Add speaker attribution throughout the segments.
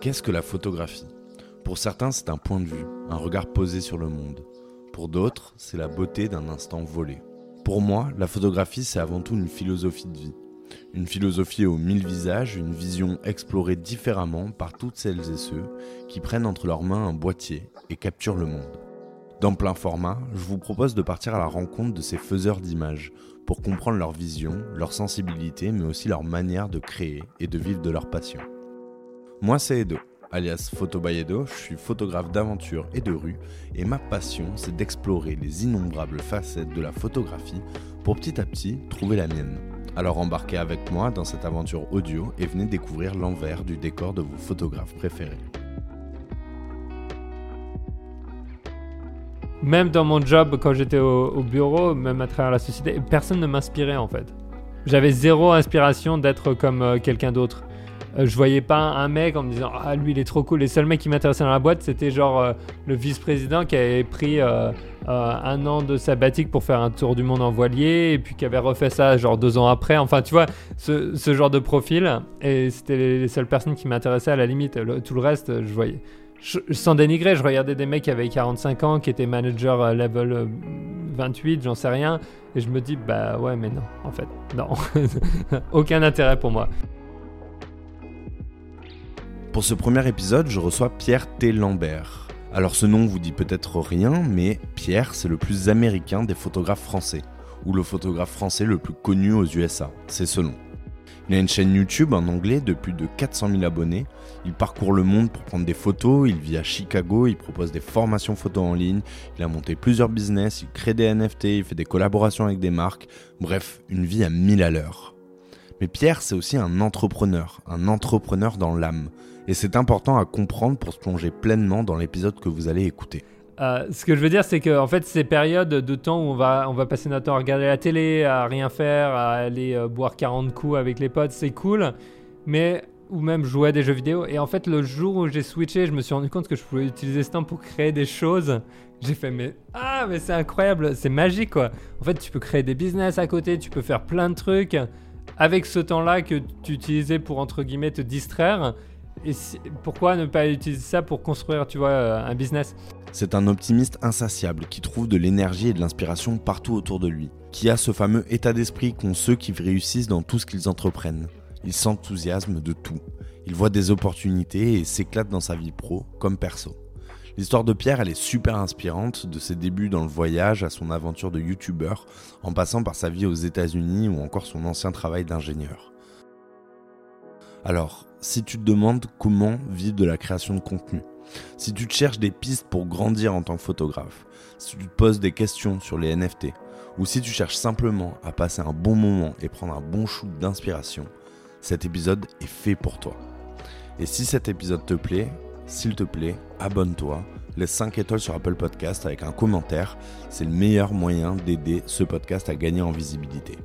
Speaker 1: Qu'est-ce que la photographie? Pour certains, c'est un point de vue, un regard posé sur le monde. Pour d'autres, c'est la beauté d'un instant volé. Pour moi, la photographie, c'est avant tout une philosophie de vie. Une philosophie aux mille visages, une vision explorée différemment par toutes celles et ceux qui prennent entre leurs mains un boîtier et capturent le monde. Dans plein format, je vous propose de partir à la rencontre de ces faiseurs d'images pour comprendre leur vision, leur sensibilité, mais aussi leur manière de créer et de vivre de leur passion. Moi, c'est Edo, alias Photo by Edo. Je suis photographe d'aventure et de rue, et ma passion, c'est d'explorer les innombrables facettes de la photographie pour petit à petit trouver la mienne. Alors embarquez avec moi dans cette aventure audio et venez découvrir l'envers du décor de vos photographes préférés.
Speaker 2: Même dans mon job, quand j'étais au, bureau, même à travers la société, personne ne m'inspirait en fait. J'avais zéro inspiration d'être comme euh, quelqu'un d'autre. Euh, je voyais pas un mec en me disant ah lui il est trop cool. Les seuls mecs qui m'intéressaient dans la boîte c'était genre euh, le vice-président qui avait pris euh, un an de sabbatique pour faire un tour du monde en voilier et puis qui avait refait ça genre deux ans après. Enfin tu vois ce, genre de profil et c'était les, seules personnes qui m'intéressaient à la limite. tout le reste je voyais. sans dénigrer, je regardais des mecs qui avaient 45 ans, qui étaient manager level 28, j'en sais rien, et je me dis, bah ouais, mais non, en fait, non. Aucun intérêt pour moi.
Speaker 1: Pour ce premier épisode, je reçois Pierre T. Lambert. Alors ce nom vous dit peut-être rien, mais Pierre, c'est le plus américain des photographes français, ou le photographe français le plus connu aux USA, c'est ce nom. Il a une chaîne YouTube en anglais de plus de 400 000 abonnés. Il parcourt le monde pour prendre des photos. Il vit à Chicago. Il propose des formations photos en ligne. Il a monté plusieurs business. Il crée des NFT. Il fait des collaborations avec des marques. Bref, une vie à mille à l'heure. Mais Pierre, c'est aussi un entrepreneur. Un entrepreneur dans l'âme et c'est important à comprendre pour se plonger pleinement dans l'épisode que vous allez écouter.
Speaker 2: Euh, ce que je veux dire, c'est que fait, ces périodes de temps où on va, on va passer notre temps à regarder la télé, à rien faire, à aller euh, boire 40 coups avec les potes, c'est cool, mais ou même jouer à des jeux vidéo. Et en fait, le jour où j'ai switché, je me suis rendu compte que je pouvais utiliser ce temps pour créer des choses. J'ai fait, mais ah, mais c'est incroyable, c'est magique quoi. En fait, tu peux créer des business à côté, tu peux faire plein de trucs avec ce temps-là que tu utilisais pour entre guillemets te distraire. Et pourquoi ne pas utiliser ça pour construire, tu vois, euh, un business?
Speaker 1: C'est un optimiste insatiable qui trouve de l'énergie et de l'inspiration partout autour de lui, qui a ce fameux état d'esprit qu'ont ceux qui réussissent dans tout ce qu'ils entreprennent. Il s'enthousiasme de tout. Il voit des opportunités et s'éclate dans sa vie pro comme perso. L'histoire de Pierre, elle est super inspirante, de ses débuts dans le voyage à son aventure de youtubeur, en passant par sa vie aux États-Unis ou encore son ancien travail d'ingénieur. Alors, si tu te demandes comment vivre de la création de contenu, si tu te cherches des pistes pour grandir en tant que photographe, si tu te poses des questions sur les NFT, ou si tu cherches simplement à passer un bon moment et prendre un bon shoot d'inspiration, cet épisode est fait pour toi. Et si cet épisode te plaît, s'il te plaît, abonne-toi, laisse 5 étoiles sur Apple Podcast avec un commentaire, c'est le meilleur moyen d'aider ce podcast à gagner en visibilité.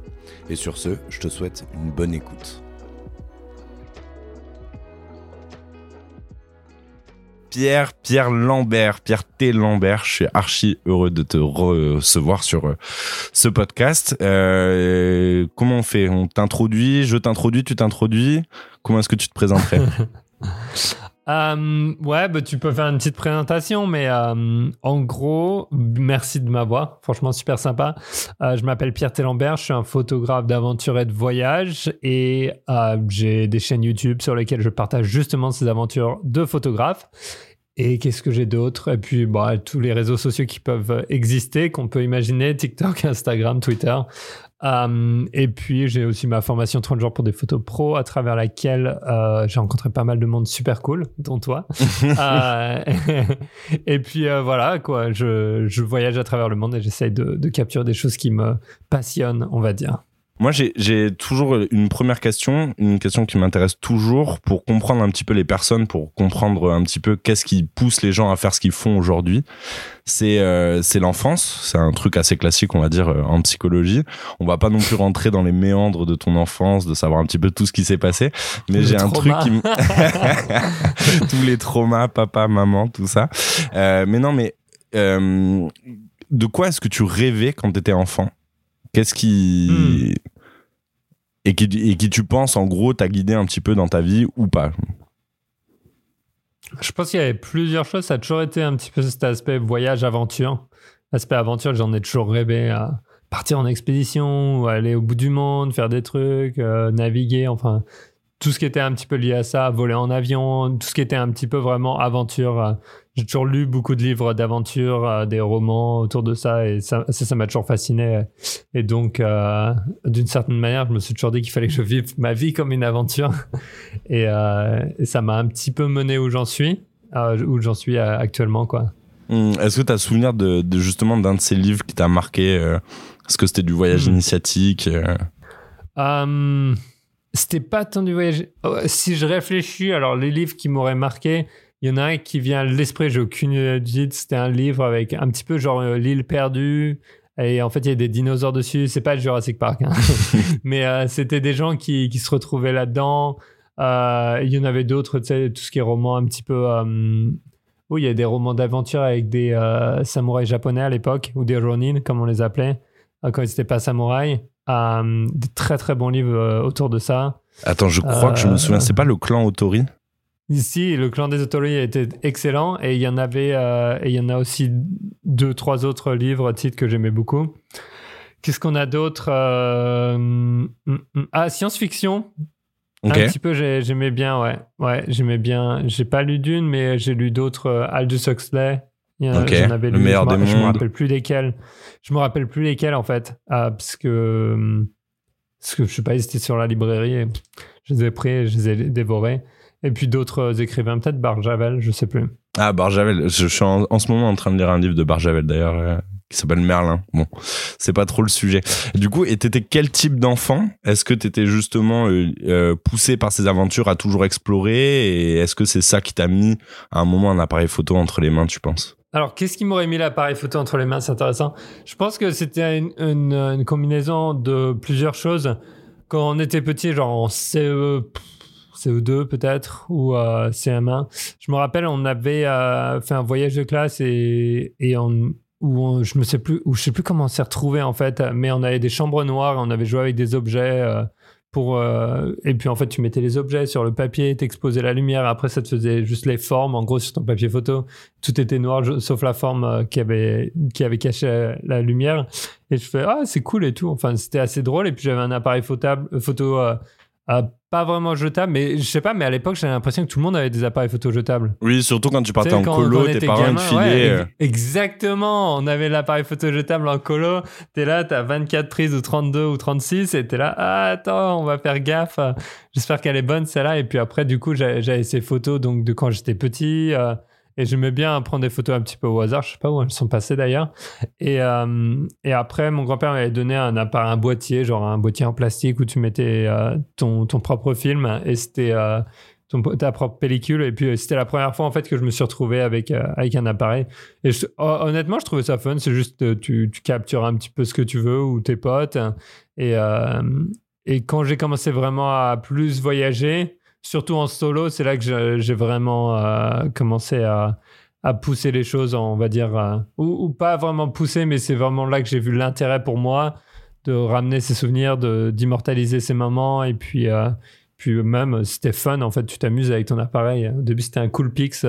Speaker 1: Et sur ce, je te souhaite une bonne écoute. Pierre, Pierre Lambert, Pierre T. Lambert. Je suis archi heureux de te recevoir sur euh, ce podcast. Euh, comment on fait? On t'introduit, je t'introduis, tu t'introduis. Comment est-ce que tu te présenterais?
Speaker 2: Euh, ouais, bah, tu peux faire une petite présentation, mais euh, en gros, merci de m'avoir. Franchement, super sympa. Euh, je m'appelle Pierre Tellambert, je suis un photographe d'aventure et de voyage et j'ai des chaînes YouTube sur lesquelles je partage justement ces aventures de photographe. Et qu'est-ce que j'ai d'autre? Et puis, bah, tous les réseaux sociaux qui peuvent exister, qu'on peut imaginer, TikTok, Instagram, Twitter. Euh, et puis, j'ai aussi ma formation 30 jours pour des photos pro, à travers laquelle euh, j'ai rencontré pas mal de monde super cool, dont toi. euh, et puis, voilà, quoi, je, je, voyage à travers le monde et j'essaye de, de capturer des choses qui me passionnent, on va dire.
Speaker 1: Moi, j'ai toujours une première question, une question qui m'intéresse toujours pour comprendre un petit peu les personnes, pour comprendre un petit peu qu'est-ce qui pousse les gens à faire ce qu'ils font aujourd'hui. C'est euh, l'enfance, c'est un truc assez classique, on va dire, euh, en psychologie. On va pas non plus rentrer dans les méandres de ton enfance, de savoir un petit peu tout ce qui s'est passé, mais j'ai un truc qui tous les traumas, papa, maman, tout ça. Euh, mais non, mais euh, de quoi est-ce que tu rêvais quand tu étais enfant? Qu'est-ce qui. Hmm. Et, qui, et qui tu penses, en gros, t'a guidé un petit peu dans ta vie ou pas?
Speaker 2: Je pense qu'il y avait plusieurs choses. Ça a toujours été un petit peu cet aspect voyage-aventure. L'aspect aventure, j'en ai toujours rêvé à partir en expédition, ou aller au bout du monde, faire des trucs, euh, naviguer, enfin tout ce qui était un petit peu lié à ça, voler en avion, tout ce qui était un petit peu vraiment aventure. Euh, j'ai toujours lu beaucoup de livres d'aventure, euh, des romans autour de ça, et ça, ça, m'a toujours fasciné. Et donc, euh, d'une certaine manière, je me suis toujours dit qu'il fallait que je vive ma vie comme une aventure. et, ça m'a un petit peu mené où j'en suis, où j'en suis actuellement, quoi.
Speaker 1: Hmm, est-ce que tu as souvenir de, justement d'un de ces livres qui t'a marqué Est-ce que c'était du voyage hmm. initiatique
Speaker 2: c'était pas tant du voyage. Oh, si je réfléchis, alors les livres qui m'auraient marqué, il y en a un qui vient à l'esprit, j'ai aucune idée. C'était un livre avec un petit peu genre euh, l'île perdue. Et en fait, il y a des dinosaures dessus. C'est pas le Jurassic Park, hein. mais euh, c'était des gens qui, qui se retrouvaient là-dedans. Euh, il y en avait d'autres, tu sais, tout ce qui est roman un petit peu. Oui, il y a des romans d'aventure avec des samouraïs japonais à l'époque, ou des ronin, comme on les appelait, quand ils n'étaient pas samouraïs. Euh, des très très bons livres euh, autour de ça.
Speaker 1: Attends, je crois que je me souviens, c'est pas le clan Otori?
Speaker 2: Ici, le clan des Otori était excellent et il y en avait, euh, et il y en a aussi deux, trois autres livres, titres que j'aimais beaucoup. Qu'est-ce qu'on a d'autre mm, mm, Ah, science-fiction. Un petit peu, j'aimais bien, ouais. Ouais, j'aimais bien. J'ai pas lu d'une, mais j'ai lu d'autres. Aldous Huxley.
Speaker 1: J'en avais lu. Le meilleur des mondes.
Speaker 2: Je me rappelle plus lesquels. Je me rappelle plus lesquels en fait, ah, parce que parce que je sais pas, ils étaient sur la librairie. Et je les ai pris, je les ai dévorés. Et puis d'autres écrivains, peut-être Barjavel, je sais plus.
Speaker 1: Ah Barjavel, je, suis en, ce moment en train de lire un livre de Barjavel d'ailleurs. Euh, qui s'appelle Merlin. Bon, c'est pas trop le sujet. Du coup, et t'étais quel type d'enfant? Est-ce que t'étais justement euh, euh, poussé par ces aventures à toujours explorer? Et est-ce que c'est ça qui t'a mis à un moment un appareil photo entre les mains, tu penses?
Speaker 2: Alors, qu'est-ce qui m'aurait mis l'appareil photo entre les mains? C'est intéressant. Je pense que c'était une, combinaison de plusieurs choses. Quand on était petit, genre en CE, CE2 peut-être, ou euh, CM1, je me rappelle, on avait euh, fait un voyage de classe et, on, où je ne sais plus, je sais plus comment on s'est retrouvé en fait, mais on avait des chambres noires, on avait joué avec des objets. Euh, pour euh, et puis en fait tu mettais les objets sur le papier t'exposais la lumière après ça te faisait juste les formes en gros sur ton papier photo. Tout était noir sauf la forme euh, qui avait qui avait caché la lumière. Et je fais ah c'est cool et tout. Enfin c'était assez drôle. Et puis j'avais un appareil photo euh, pas vraiment jetable, mais je sais pas, mais à l'époque, j'avais l'impression que tout le monde avait des appareils photo jetables.
Speaker 1: Oui, surtout quand tu partais en colo, tes parents gamin. Euh.
Speaker 2: exactement, on avait l'appareil photo jetable en colo. T'es là, t'as 24 prises ou 32 ou 36 et t'es là, ah, attends, on va faire gaffe. J'espère qu'elle est bonne celle-là. Et puis après, du coup, j'avais ces photos donc de quand j'étais petit. Euh, et j'aimais bien prendre des photos un petit peu au hasard, je sais pas où elles sont passées d'ailleurs. Et, euh, et après, mon grand-père m'avait donné un un boîtier, genre un boîtier en plastique où tu mettais euh, ton, ton propre film et c'était euh, ta propre pellicule. Et puis c'était la première fois en fait que je me suis retrouvé avec, avec un appareil. Et honnêtement, je trouvais ça fun. C'est juste tu, tu captures un petit peu ce que tu veux ou tes potes. Et, et quand j'ai commencé vraiment à plus voyager, surtout en solo, c'est là que j'ai vraiment euh, commencé à, pousser les choses, on va dire, euh, ou, pas vraiment pousser, mais c'est vraiment là que j'ai vu l'intérêt pour moi de ramener ces souvenirs, d'immortaliser ces moments, et puis, euh, puis même, c'était fun, en fait, tu t'amuses avec ton appareil. Au début, c'était un cool pix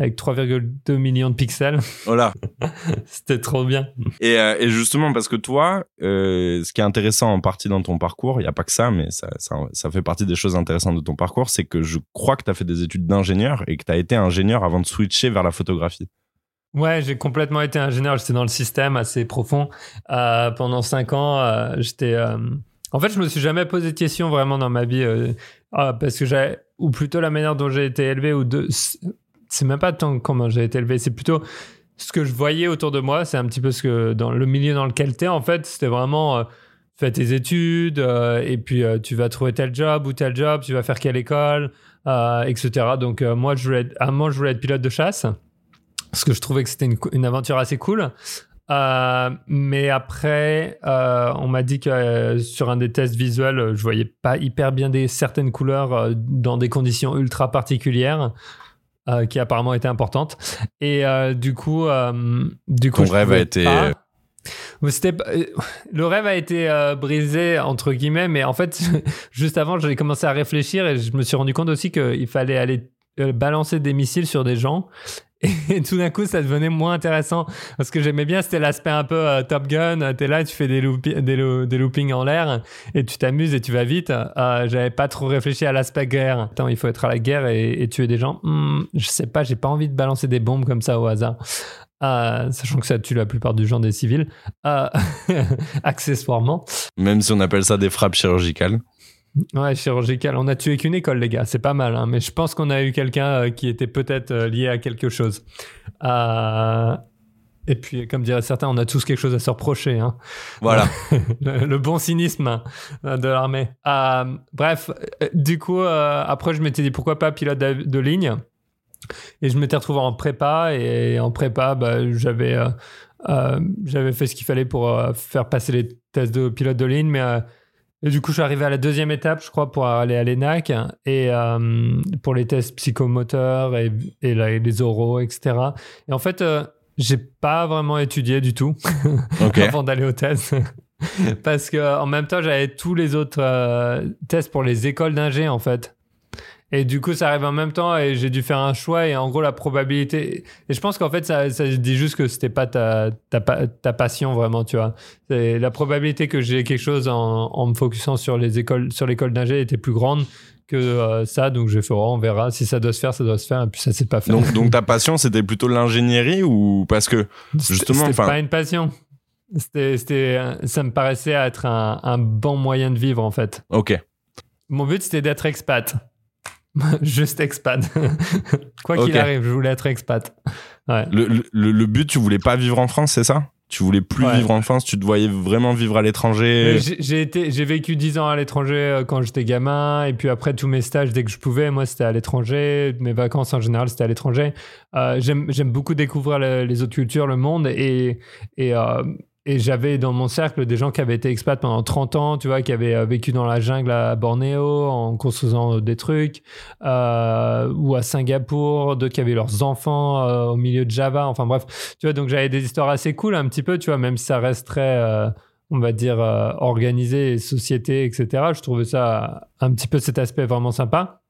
Speaker 2: avec 3,2 millions de pixels.
Speaker 1: Voilà.
Speaker 2: C'était trop bien.
Speaker 1: Euh, et, justement, parce que toi, euh, ce qui est intéressant en partie dans ton parcours, il n'y a pas que ça, mais ça, ça, fait partie des choses intéressantes de ton parcours, c'est que je crois que tu as fait des études d'ingénieur et que tu as été ingénieur avant de switcher vers la photographie.
Speaker 2: Ouais, j'ai complètement été ingénieur. J'étais dans le système assez profond. Euh, pendant cinq ans, j'étais. En fait, je me suis jamais posé de questions vraiment dans ma vie, ah, parce que j'ai, ou plutôt la manière dont j'ai été élevé, ou de, c'est même pas tant comment j'ai été élevé, c'est plutôt ce que je voyais autour de moi. C'est un petit peu ce que dans le milieu dans lequel tu es, en fait, c'était vraiment euh, fais tes études euh, et puis euh, tu vas trouver tel job ou tel job, tu vas faire quelle école, etc. Donc, moi, je voulais à moi, je voulais être pilote de chasse parce que je trouvais que c'était une, une, aventure assez cool. Mais après, on m'a dit que sur un des tests visuels, je voyais pas hyper bien des certaines couleurs dans des conditions ultra particulières. Euh, qui apparemment était importante. Et euh, du coup, euh, du coup,
Speaker 1: ton rêve a été.
Speaker 2: C'était le rêve a été brisé entre guillemets, mais en fait, juste avant, j'ai commencé à réfléchir et je me suis rendu compte aussi qu'il fallait aller euh, balancer des missiles sur des gens. Et tout d'un coup, ça devenait moins intéressant. Parce que j'aimais bien, c'était l'aspect un peu euh, Top Gun. T'es là, tu fais des, des, des loopings en l'air et tu t'amuses et tu vas vite. Euh, J'avais pas trop réfléchi à l'aspect guerre. Attends, il faut être à la guerre et, tuer des gens. Hmm, je sais pas, j'ai pas envie de balancer des bombes comme ça au hasard. Euh, sachant que ça tue la plupart du gens des civils, accessoirement.
Speaker 1: Même si on appelle ça des frappes chirurgicales.
Speaker 2: Ouais, chirurgical. On a tué qu'une école, les gars. C'est pas mal, hein. mais je pense qu'on a eu quelqu'un euh, qui était peut-être euh, lié à quelque chose. Euh, et puis, comme diraient certains, on a tous quelque chose à se reprocher. Hein.
Speaker 1: Voilà.
Speaker 2: le, bon cynisme de l'armée. bref, du coup, après, je m'étais dit pourquoi pas pilote de, ligne? Et je m'étais retrouvé en prépa. Et en prépa, bah, j'avais j'avais fait ce qu'il fallait pour faire passer les tests de pilote de ligne, mais et du coup, je suis arrivé à la deuxième étape, je crois, pour aller à l'ENAC et euh, pour les tests psychomoteurs et, et, les oraux, etc. Et en fait, euh, j'ai pas vraiment étudié du tout avant d'aller au test. Parce que en même temps, j'avais tous les autres euh, tests pour les écoles d'ingé, en fait. Et du coup, ça arrive en même temps et j'ai dû faire un choix. Et en gros, la probabilité. Et je pense qu'en fait, ça, ça dit juste que c'était pas ta, ta, ta, passion vraiment, tu vois. La probabilité que j'ai quelque chose en, en, me focusant sur les écoles, sur l'école d'ingé était plus grande que euh, ça. Donc, j'ai fait, oh, on verra. Si ça doit se faire, ça doit se faire. Et puis, ça s'est pas fait.
Speaker 1: Donc, donc ta passion, c'était plutôt l'ingénierie ou parce que justement.
Speaker 2: C'était pas une passion. C'était, ça me paraissait être un, un bon moyen de vivre, en fait.
Speaker 1: Ok.
Speaker 2: Mon but, c'était d'être expat. Juste expat. Quoi qu'il arrive, je voulais être expat.
Speaker 1: Le, le, but, tu voulais pas vivre en France, c'est ça? Tu voulais plus vivre en France, tu te voyais vraiment vivre à l'étranger?
Speaker 2: J'ai été, j'ai vécu 10 ans à l'étranger euh, quand j'étais gamin, et puis après tous mes stages dès que je pouvais, moi c'était à l'étranger. Mes vacances en général c'était à l'étranger. Euh, j'aime beaucoup découvrir les autres cultures, le monde, et, et euh, et j'avais dans mon cercle des gens qui avaient été expats pendant 30 ans, tu vois, qui avaient euh, vécu dans la jungle à Bornéo en construisant des trucs, euh, ou à Singapour, d'autres qui avaient leurs enfants euh, au milieu de Java. Enfin bref, tu vois, donc j'avais des histoires assez cool un petit peu, tu vois, même si ça reste très, on va dire, organisé, société, etc. Je trouvais ça un petit peu cet aspect vraiment sympa.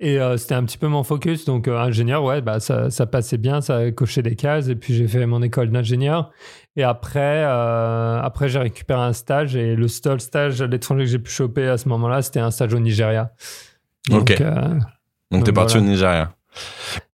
Speaker 2: Et c'était un petit peu mon focus. Donc, ingénieur, ouais, bah, ça, ça, passait bien, ça cochait des cases. Et puis, j'ai fait mon école d'ingénieur. Et après, euh, après j'ai récupéré un stage et le seul stage à l'étranger que j'ai pu choper à ce moment-là, c'était un stage au Nigeria.
Speaker 1: Donc, ok. Euh, donc, t'es parti au Nigeria.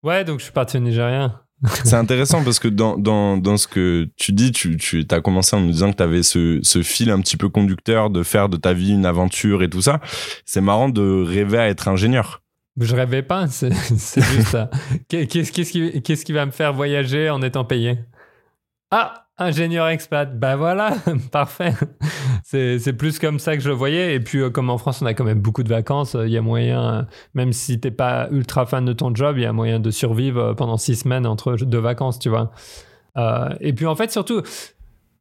Speaker 2: Ouais, donc je suis parti au Nigeria.
Speaker 1: C'est intéressant parce que dans, dans, dans, ce que tu dis, tu, tu as commencé en nous disant que tu avais ce, ce fil un petit peu conducteur de faire de ta vie une aventure et tout ça. C'est marrant de rêver à être ingénieur.
Speaker 2: Je rêvais pas, c'est juste ça. Qu'est-ce qui, qu'est-ce qui va me faire voyager en étant payé? Ah, Ingénieur expat, bah voilà, parfait. C'est plus comme ça que je le voyais. Et puis, euh, comme en France, on a quand même beaucoup de vacances, il y a moyen, euh, même si t'es pas ultra fan de ton job, il y a moyen de survivre euh, pendant six semaines entre deux vacances, tu vois. et puis, en fait, surtout,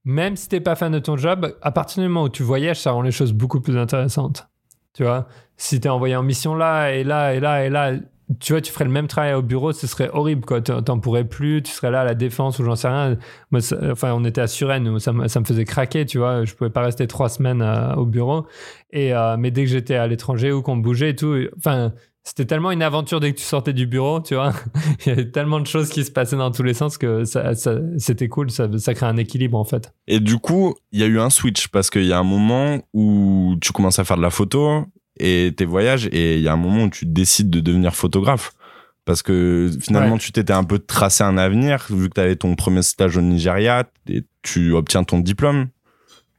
Speaker 2: même si t'es pas fan de ton job, à partir du moment où tu voyages, ça rend les choses beaucoup plus intéressantes. Tu vois, si t'es envoyé en mission là et là et là et là, tu vois, tu ferais le même travail au bureau, ce serait horrible, quoi. T'en pourrais plus, tu serais là à la défense ou j'en sais rien. Moi, enfin, on était à Suresnes, ça, ça, me faisait craquer, tu vois. Je pouvais pas rester trois semaines euh, au bureau. Et, euh, mais dès que j'étais à l'étranger ou qu'on bougeait et tout, enfin, c'était tellement une aventure dès que tu sortais du bureau, tu vois. Il y avait tellement de choses qui se passaient dans tous les sens que ça, c'était cool, ça, ça crée un équilibre en fait.
Speaker 1: Et du coup, il y a eu un switch parce qu'il y a un moment où tu commences à faire de la photo et tes voyages et il y a un moment où tu décides de devenir photographe parce que finalement tu t'étais un peu tracé un avenir vu que tu avais ton premier stage au Nigeria et tu obtiens ton diplôme.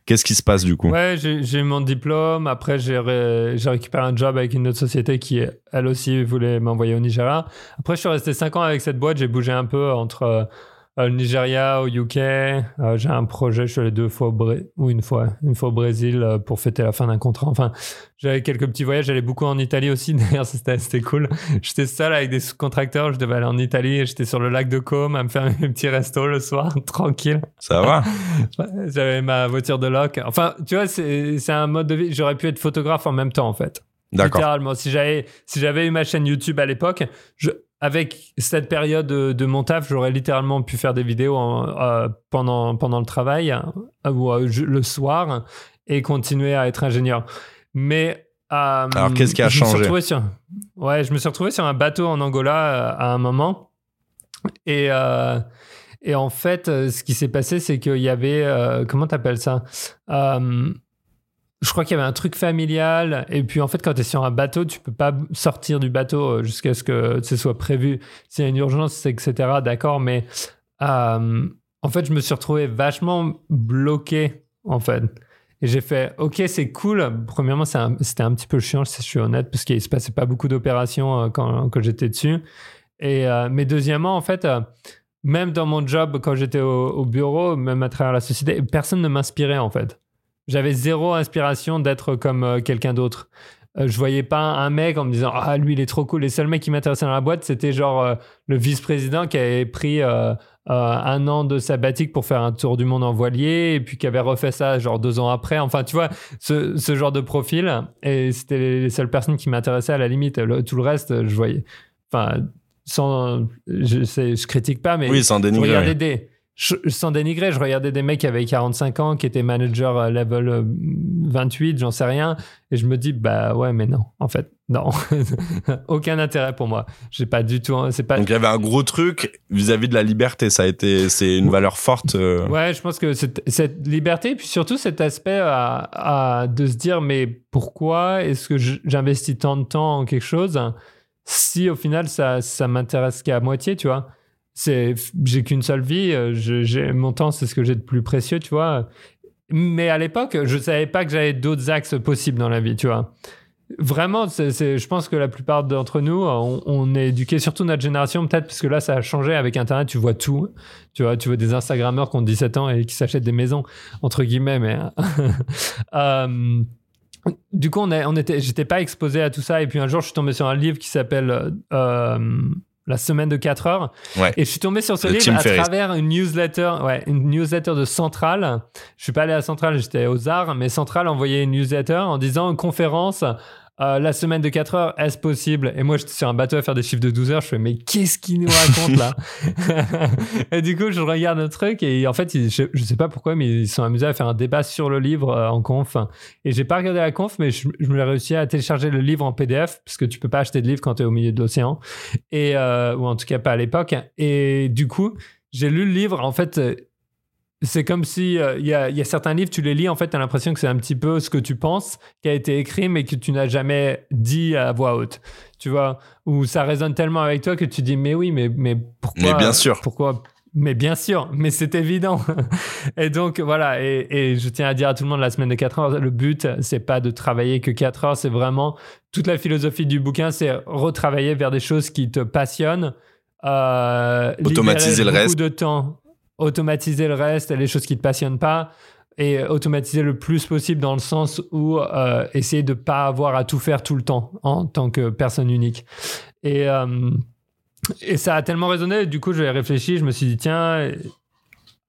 Speaker 1: Qu'est-ce qui se passe du coup?
Speaker 2: Ouais, j'ai eu mon diplôme. Après, j'ai récupéré un job avec une autre société qui, elle aussi, voulait m'envoyer au Nigeria. Après, je suis resté 5 ans avec cette boîte. J'ai bougé un peu entre euh, Nigeria, au UK. Euh, j'ai un projet, je suis allé deux fois au Brésil, ou une fois, une fois au Brésil euh, pour fêter la fin d'un contrat. Enfin, j'avais quelques petits voyages, j'allais beaucoup en Italie aussi, d'ailleurs, c'était cool. J'étais seul avec des sous-contracteurs, je devais aller en Italie, j'étais sur le lac de Côme à me faire un petit resto le soir, tranquille.
Speaker 1: Ça va
Speaker 2: J'avais ma voiture de loc. Enfin, tu vois, c'est un mode de vie. J'aurais pu être photographe en même temps, en fait.
Speaker 1: D'accord.
Speaker 2: Littéralement, si j'avais si j'avais eu ma chaîne YouTube à l'époque, je avec cette période de, mon taf, j'aurais littéralement pu faire des vidéos euh, pendant, pendant le travail euh, ou euh, le soir et continuer à être ingénieur. Mais
Speaker 1: alors qu'est-ce qui a changé?
Speaker 2: Ouais, je me suis retrouvé sur un bateau en Angola à un moment. Et, et en fait, ce qui s'est passé, c'est qu'il y avait. comment t'appelles ça? Je crois qu'il y avait un truc familial. Et puis, en fait, quand tu es sur un bateau, tu peux pas sortir du bateau jusqu'à ce que ce soit prévu. S'il y a une urgence, etc., d'accord. Mais euh, en fait, je me suis retrouvé vachement bloqué, en fait. Et j'ai fait, OK, c'est cool. Premièrement, c'était un, petit peu chiant, je suis honnête, parce qu'il se passait pas beaucoup d'opérations euh, quand, j'étais dessus. Et, euh, mais deuxièmement, en fait, même dans mon job, quand j'étais au, au, bureau, même à travers la société, personne ne m'inspirait, en fait. J'avais zéro inspiration d'être comme euh, quelqu'un d'autre. Euh, je voyais pas un mec en me disant ah lui il est trop cool. Les seuls mecs qui m'intéressaient dans la boîte c'était genre euh, le vice-président qui avait pris un an de sabbatique pour faire un tour du monde en voilier et puis qui avait refait ça genre deux ans après. Enfin tu vois ce, ce genre de profil et c'était les seules personnes qui m'intéressaient à la limite. tout le reste je voyais. Enfin sans je, je critique pas mais
Speaker 1: oui, sans dénigrer.
Speaker 2: je regardais des sans dénigrer, je regardais des mecs qui avaient 45 ans, qui étaient manager euh, level 28, euh, j'en sais rien, et je me dis bah ouais, mais non, en fait, non, aucun intérêt pour moi. J'ai pas du tout, c'est pas.
Speaker 1: Donc il y avait un gros truc vis-à-vis de la liberté, ça a été, c'est une valeur forte. Euh.
Speaker 2: Ouais, je pense que cette, cette, liberté, puis surtout cet aspect à, de se dire mais pourquoi est-ce que j'investis tant de temps en quelque chose si au final ça ça m'intéresse qu'à moitié, tu vois? J'ai qu'une seule vie euh, mon temps c'est ce que j'ai de plus précieux tu vois. Mais à l'époque je savais pas que j'avais d'autres axes possibles dans la vie tu vois. Vraiment je pense que la plupart d'entre nous on, est éduqués surtout notre génération peut-être parce que là ça a changé avec internet tu vois tout. Tu vois tu vois des instagrammeurs qui ont 17 ans et qui s'achètent des maisons entre guillemets mais euh, du coup, on, on était, j'étais pas exposé à tout ça. Et puis un jour, je suis tombé sur un livre qui s'appelle euh, la semaine de 4 heures. Et je suis tombé sur ce livre à travers une newsletter, ouais, une newsletter de Centrale. Je suis pas allé à Centrale, j'étais aux Arts, mais Centrale envoyait une newsletter en disant conférence euh, la semaine de 4 heures, est-ce possible? Et moi, j'étais sur un bateau à faire des chiffres de 12 heures. Je fais, mais qu'est-ce qu'il nous raconte là? Et du coup, je regarde le truc et en fait, je, je, sais pas pourquoi, mais ils sont amusés à faire un débat sur le livre euh, en conf. Et j'ai pas regardé la conf, mais je, me l'ai réussi à télécharger le livre en PDF parce que tu peux pas acheter de livre quand tu es au milieu de l'océan. Et, euh, ou en tout cas pas à l'époque. Et du coup, j'ai lu le livre. En fait, c'est comme si il euh, y, a, certains livres, tu les lis, en fait, tu as l'impression que c'est un petit peu ce que tu penses qui a été écrit, mais que tu n'as jamais dit à voix haute. Tu vois, où ça résonne tellement avec toi que tu dis, mais oui, mais, mais pourquoi
Speaker 1: Mais bien sûr.
Speaker 2: Pourquoi? Mais bien sûr, mais c'est évident. et donc voilà, et, je tiens à dire à tout le monde la semaine de 4 heures, le but c'est pas de travailler que 4 heures, c'est vraiment toute la philosophie du bouquin, c'est retravailler vers des choses qui te passionnent,
Speaker 1: euh, automatiser le reste
Speaker 2: de temps automatiser le reste, les choses qui te passionnent pas, et automatiser le plus possible dans le sens où euh, essayer de pas avoir à tout faire tout le temps en tant que personne unique. Et, euh, et ça a tellement résonné, du coup, j'ai réfléchi, je me suis dit, tiens,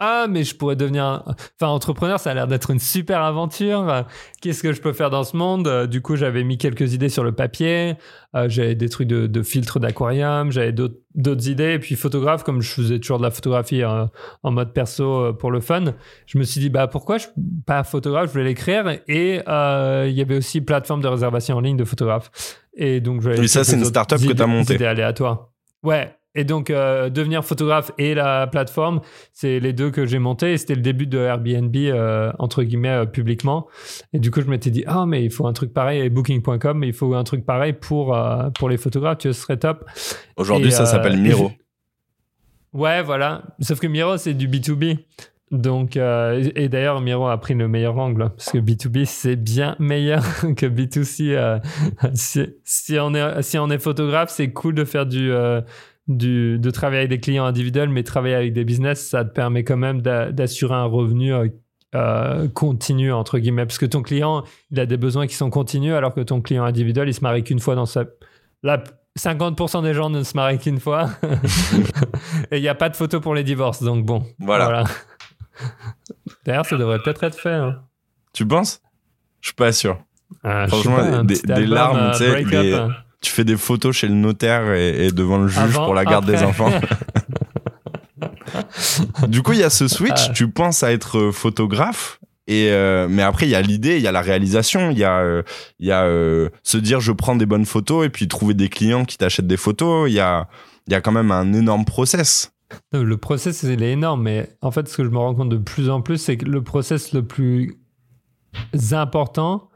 Speaker 2: ah, mais je pourrais devenir. Enfin, entrepreneur, ça a l'air d'être une super aventure. Qu'est-ce que je peux faire dans ce monde? Du coup, j'avais mis quelques idées sur le papier. Euh, j'avais des trucs de, de filtres d'aquarium. J'avais d'autres idées. Et puis, photographe, comme je faisais toujours de la photographie euh, en mode perso euh, pour le fun, je me suis dit, bah, pourquoi je, pas photographe Je voulais l'écrire. Et il y avait aussi plateforme de réservation en ligne de photographe. Et donc,
Speaker 1: Et ça, c'est une startup que tu as montée.
Speaker 2: Idées aléatoires. Ouais, et donc, euh, devenir photographe et la plateforme, c'est les deux que j'ai montés. C'était le début de Airbnb, euh, entre guillemets, euh, publiquement. Et du coup, je m'étais dit, ah, mais il faut un truc pareil, et Booking.com, il faut un truc pareil pour, pour les photographes, tu vois, ce serait top.
Speaker 1: Aujourd'hui, ça s'appelle Miro.
Speaker 2: Ouais, voilà. Sauf que Miro, c'est du B2B. Donc, et d'ailleurs, Miro a pris le meilleur angle, parce que B2B, c'est bien meilleur que B2C. si, si, on est, si on est photographe, c'est cool de faire du de travailler avec des clients individuels, mais travailler avec des business, ça te permet quand même d'assurer un revenu euh, euh, continu, entre guillemets. Parce que ton client, il a des besoins qui sont continus, alors que ton client individuel, il se marie qu'une fois dans sa... Là, 50% des gens ne se marient qu'une fois. Et il n'y a pas de photo pour les divorces, donc bon.
Speaker 1: Voilà.
Speaker 2: D'ailleurs, ça devrait peut-être être fait. Hein.
Speaker 1: Tu penses? Je suis pas sûr. Ah, Franchement, des, larmes, tu sais, hein tu fais des photos chez le notaire et, devant le juge pour la garde des enfants. du coup, il y a ce switch. Tu penses à être photographe
Speaker 3: Et euh, mais après, il y a l'idée, il y a la réalisation, il y a, euh, y a euh, se dire je prends des bonnes photos et puis trouver des clients qui t'achètent des photos. Il y a, il y a quand même un énorme process.
Speaker 2: Le process, il est énorme, mais en fait, ce que je me rends compte de plus en plus, c'est que le process le plus important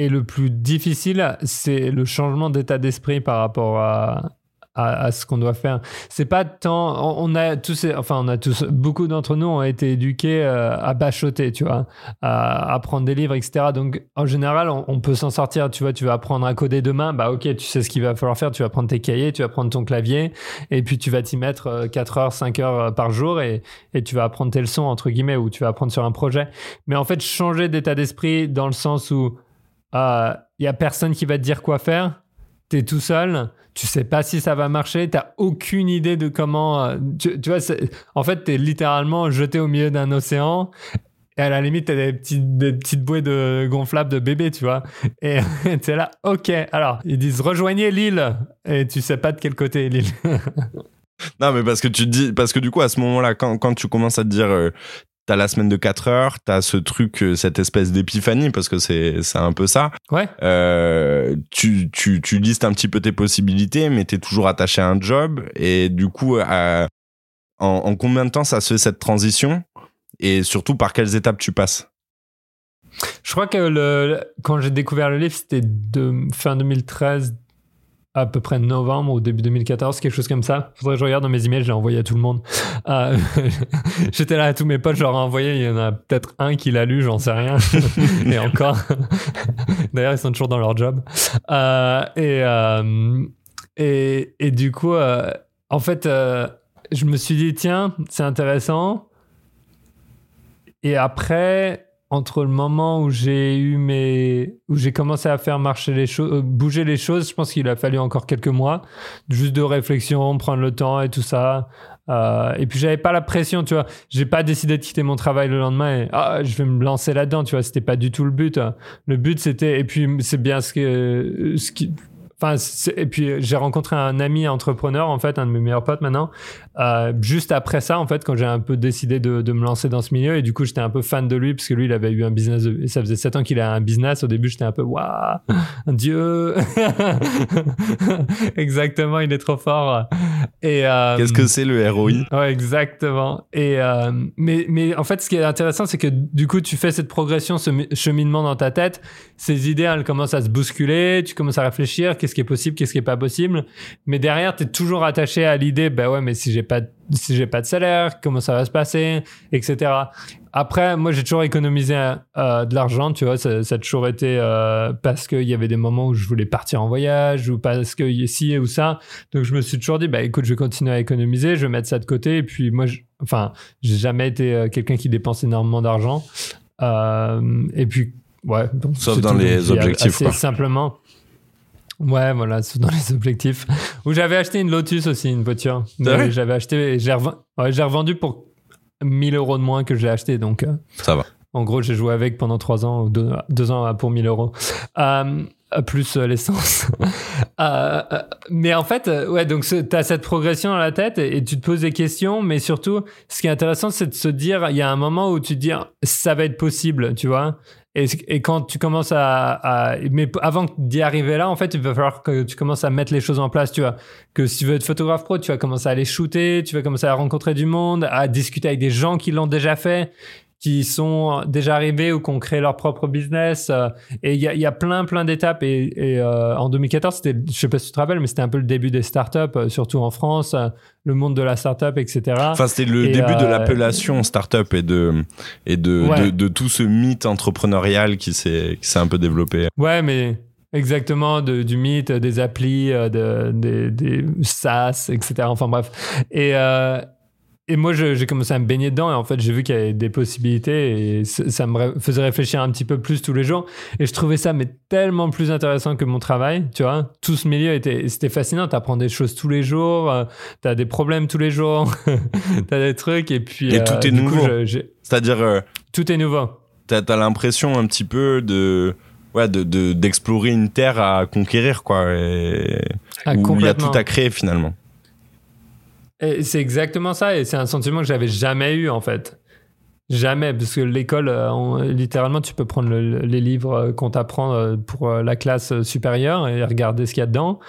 Speaker 2: et le plus difficile, c'est le changement d'état d'esprit par rapport à, à, ce qu'on doit faire. C'est pas tant, on, a tous, enfin on a tous, beaucoup d'entre nous ont été éduqués euh, à bachoter, tu vois, à, apprendre des livres, etc. Donc en général, on, peut s'en sortir. Tu vois, tu vas apprendre à coder demain, bah ok, tu sais ce qu'il va falloir faire. Tu vas prendre tes cahiers, tu vas prendre ton clavier, et puis tu vas t'y mettre 4 euh, heures, 5 heures euh, par jour, et, et tu vas apprendre tes leçons entre guillemets, ou tu vas apprendre sur un projet. Mais en fait, changer d'état d'esprit dans le sens où il y a personne qui va te dire quoi faire? Tu es tout seul, tu sais pas si ça va marcher, tu aucune idée de comment. Euh, tu, vois, en fait, tu es littéralement jeté au milieu d'un océan. Et à la limite, tu as des petites, des petites bouées de gonflables de bébé, tu vois. Et tu es là, ok. Alors, ils disent rejoignez l'île. Et tu sais pas de quel côté est l'île.
Speaker 3: non, mais parce que tu dis, parce que du coup, à ce moment-là, quand, quand tu commences à te dire, euh, t'as la semaine de 4 heures, t'as ce truc, euh, cette espèce d'épiphanie, parce que c'est, c'est un peu ça.
Speaker 2: Ouais.
Speaker 3: Euh, tu, tu, tu listes un petit peu tes possibilités, mais t'es toujours attaché à un job. Et du coup, en, en combien de temps ça se fait cette transition? Et surtout, par quelles étapes tu passes?
Speaker 2: Je crois que le, quand j'ai découvert le livre, c'était de fin 2013, à peu près novembre ou début 2014, quelque chose comme ça. Faudrait que je regarde dans mes emails, j'ai envoyé à tout le monde. Euh, J'étais là à tous mes potes, je leur ai envoyé, il y en a peut-être un qui l'a lu, j'en sais rien. et encore. D'ailleurs, ils sont toujours dans leur job. Euh, et, euh, et, et, du coup, en fait, je me suis dit, tiens, c'est intéressant. Et après, entre le moment où j'ai eu mes où j'ai commencé à faire marcher les choses euh, bouger les choses je pense qu'il a fallu encore quelques mois juste de réflexion prendre le temps et tout ça. Euh, et puis j'avais pas la pression tu vois. J'ai pas décidé de quitter mon travail le lendemain et ah je vais me lancer là dedans tu vois. C'était pas du tout le but. Le but c'était et puis c'est bien ce que ce qui Enfin, et puis j'ai rencontré un ami entrepreneur, en fait, un de mes meilleurs potes maintenant, euh, juste après ça, en fait, quand j'ai un peu décidé de, de, me lancer dans ce milieu. Et du coup, j'étais un peu fan de lui, parce que lui, il avait eu un business. ça faisait 7 ans qu'il a un business. Au début, j'étais un peu, waouh, Dieu Exactement, il est trop fort.
Speaker 3: Et euh, Qu'est-ce que c'est le ROI
Speaker 2: Ouais, exactement. Et, euh, mais, mais en fait, ce qui est intéressant, c'est que du coup, tu fais cette progression, ce cheminement dans ta tête. Ces idées, elles commencent à se bousculer. Tu commences à réfléchir qu'est-ce qui est possible, qu'est-ce qui est pas possible? Mais derrière, tu es toujours attaché à l'idée, bah ouais, mais si j'ai pas, si j'ai pas de salaire, comment ça va se passer, etc. Après, moi, j'ai toujours économisé euh, de l'argent, tu vois, ça, ça a toujours été euh, parce qu'il y avait des moments où je voulais partir en voyage ou parce que ci ou ça. Donc, je me suis toujours dit, bah écoute, je vais continuer à économiser, je vais mettre ça de côté. Et puis, moi, je, enfin, j'ai jamais été euh, quelqu'un qui dépense énormément d'argent. et puis, ouais.
Speaker 3: Sauf dans les objectifs,
Speaker 2: quoi. Simplement. Ouais, voilà, c'est dans les objectifs. Où j'avais acheté une Lotus aussi, une voiture. J'avais acheté, j'ai revendu pour 1000 euros de moins que j'ai acheté, donc. Euh,
Speaker 3: Ça va.
Speaker 2: En gros, j'ai joué avec pendant 3 ans, deux, deux ans pour 1000 euros. Euh, plus euh, l'essence. euh, mais en fait, ouais, donc tu as cette progression dans la tête et, tu te poses des questions, mais surtout, ce qui est intéressant, c'est de se dire, il y a un moment où tu te dis, ça va être possible, tu vois. Et, quand tu commences à, à mais avant d'y arriver là, en fait, il va falloir que tu commences à mettre les choses en place, tu vois. Que si tu veux être photographe pro, tu vas commencer à aller shooter, tu vas commencer à rencontrer du monde, à discuter avec des gens qui l'ont déjà fait qui sont déjà arrivés ou qui ont créé leur propre business. Euh, et il y a, y a, plein, plein d'étapes. Et, et euh, en 2014, c'était, je sais pas si tu te rappelles, mais c'était un peu le début des startups, euh, surtout en France, le monde de la startup, etc.
Speaker 3: Enfin, c'était le début de l'appellation startup et de, et de, de, de, tout ce mythe entrepreneurial qui s'est, qui s'est un peu développé.
Speaker 2: Ouais, mais Exactement, de, du mythe, des applis, de, des, des SaaS, etc. Enfin bref. Et, euh, et moi, j'ai commencé à me baigner dedans et en fait, j'ai vu qu'il y avait des possibilités et ça me faisait réfléchir un petit peu plus tous les jours. Et je trouvais ça mais tellement plus intéressant que mon travail, tu vois. Tout ce milieu était, c'était fascinant. T'apprends des choses tous les jours, euh, t'as des problèmes tous les jours, t'as des trucs et puis.
Speaker 3: Et tout euh, est nouveau. C'est-à-dire. Euh,
Speaker 2: tout est nouveau.
Speaker 3: T'as as, l'impression un petit peu de ouais de d'explorer une terre à conquérir quoi et ah, où il y a tout à créer finalement
Speaker 2: c'est exactement ça, et c'est un sentiment que j'avais jamais eu en fait. Jamais, parce que l'école, euh, littéralement, tu peux prendre les livres euh, qu'on t'apprend euh, pour la classe supérieure et regarder ce qu'il y a dedans.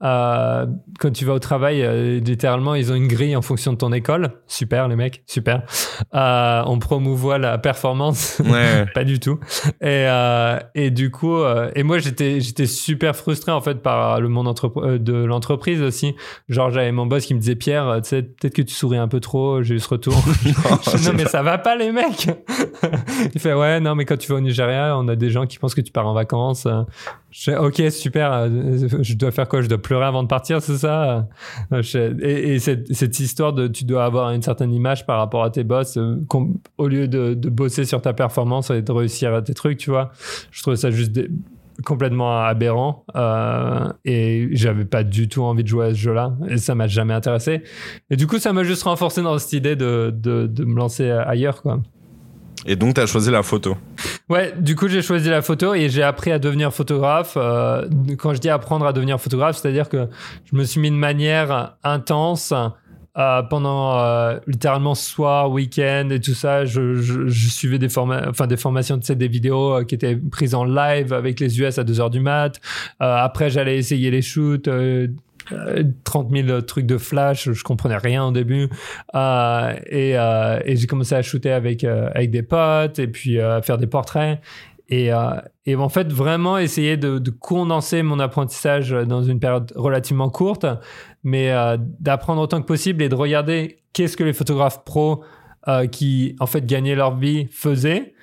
Speaker 2: quand tu vas au travail, littéralement, ils ont une grille en fonction de ton école. Super, les mecs, super. on promouvoit la performance.
Speaker 1: Ouais.
Speaker 2: Pas du tout. Et, et du coup, et moi, j'étais, j'étais super frustré, en fait, par le monde de l'entreprise aussi. Genre, j'avais mon boss qui me disait, Pierre, tu sais, peut-être que tu souris un peu trop, j'ai eu ce retour. non, mais ça va pas, les mec Il fait ouais, non, mais quand tu vas au Nigeria, on a des gens qui pensent que tu pars en vacances. Je fais ok, super. Je dois faire quoi? Je dois pleurer avant de partir, c'est ça? Et, cette, histoire de tu dois avoir une certaine image par rapport à tes boss, euh, au lieu de, bosser sur ta performance et de réussir tes trucs, tu vois. Je trouve ça juste complètement aberrant euh, et j'avais pas du tout envie de jouer à ce jeu-là et ça m'a jamais intéressé. Et du coup ça m'a juste renforcé dans cette idée de, de, de me lancer ailleurs quoi.
Speaker 1: Et donc tu as choisi la photo.
Speaker 2: Ouais du coup j'ai choisi la photo et j'ai appris à devenir photographe euh, quand je dis apprendre à devenir photographe c'est à dire que je me suis mis de manière intense euh, pendant euh, littéralement soir, week-end et tout ça, je, suivais des, forma enfin, des formations, de des vidéos euh, qui étaient prises en live avec les US à 2h du mat. après, j'allais essayer les shoots. 30 000 trucs de flash, je comprenais rien au début. et, j'ai commencé à shooter avec, avec des potes et puis à faire des portraits. Et, en fait, vraiment essayer de, condenser mon apprentissage dans une période relativement courte mais euh, d'apprendre autant que possible et de regarder qu'est-ce que les photographes pros euh, qui en fait gagnaient leur vie faisaient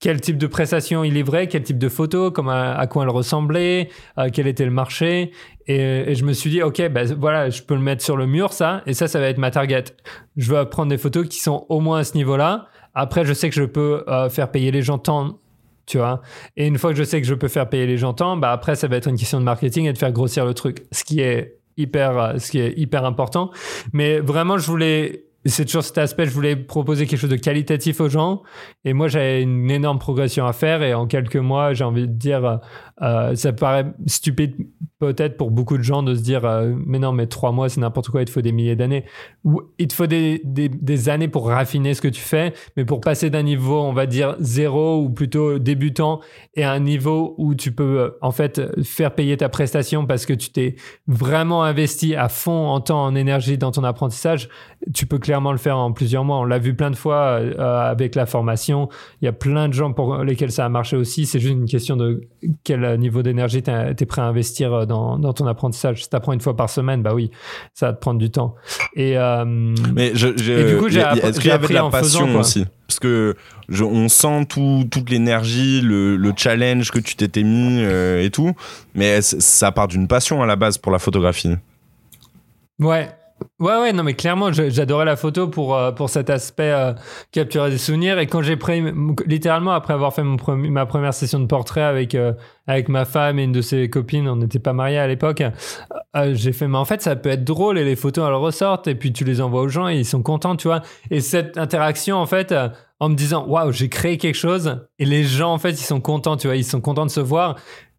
Speaker 2: quel type de prestations ils livraient, quel type de photos, comment, à quoi elles ressemblaient, euh, quel était le marché. Et, je me suis dit, OK, ben voilà, je peux le mettre sur le mur, ça, et ça, ça va être ma target. Je veux prendre des photos qui sont au moins à ce niveau-là. Après, je sais que je peux faire payer les gens tant, tu vois. Et une fois que je sais que je peux faire payer les gens tant, bah après, ça va être une question de marketing et de faire grossir le truc. Ce qui est hyper, euh, ce qui est hyper important. Mais vraiment, je voulais c'est toujours cet aspect, je voulais proposer quelque chose de qualitatif aux gens. Et moi, j'avais une énorme progression à faire. Et en quelques mois, j'ai envie de dire, euh, ça paraît stupide peut-être pour beaucoup de gens de se dire, euh, mais non, mais trois mois, c'est n'importe quoi, il te faut des milliers d'années. Il te faut des, années pour raffiner ce que tu fais, mais pour passer d'un niveau, on va dire, zéro ou plutôt débutant et à un niveau où tu peux, euh, en fait, faire payer ta prestation parce que tu t'es vraiment investi à fond en temps, en énergie dans ton apprentissage, tu peux clairement le faire en plusieurs mois. On l'a vu plein de fois avec la formation. Il y a plein de gens pour lesquels ça a marché aussi. C'est juste une question de quel niveau d'énergie tu es prêt à investir euh, dans, dans ton apprentissage. Si tu apprends une fois par semaine, bah oui, ça va te prendre du temps. Et, euh,
Speaker 1: Mais je, du coup, j'ai Est-ce qu'il y avait de la passion aussi? Parce que on sent tout, toute l'énergie, le, le, challenge que tu t'étais mis et tout. Mais ça part d'une passion à la base pour la photographie?
Speaker 2: Ouais, Ouais, ouais, non, mais clairement, j'adorais la photo pour, euh, pour cet aspect euh, capturer des souvenirs. Et quand j'ai pris, littéralement, après avoir fait mon ma première session de portrait avec, euh, avec ma femme et une de ses copines, on n'était pas mariés à l'époque, j'ai fait, mais en fait, ça peut être drôle et les photos, elles ressortent et puis tu les envoies aux gens et ils sont contents, tu vois. Et cette interaction, en fait, en me disant, waouh, j'ai créé quelque chose et les gens, en fait, ils sont contents, tu vois, ils sont contents de se voir.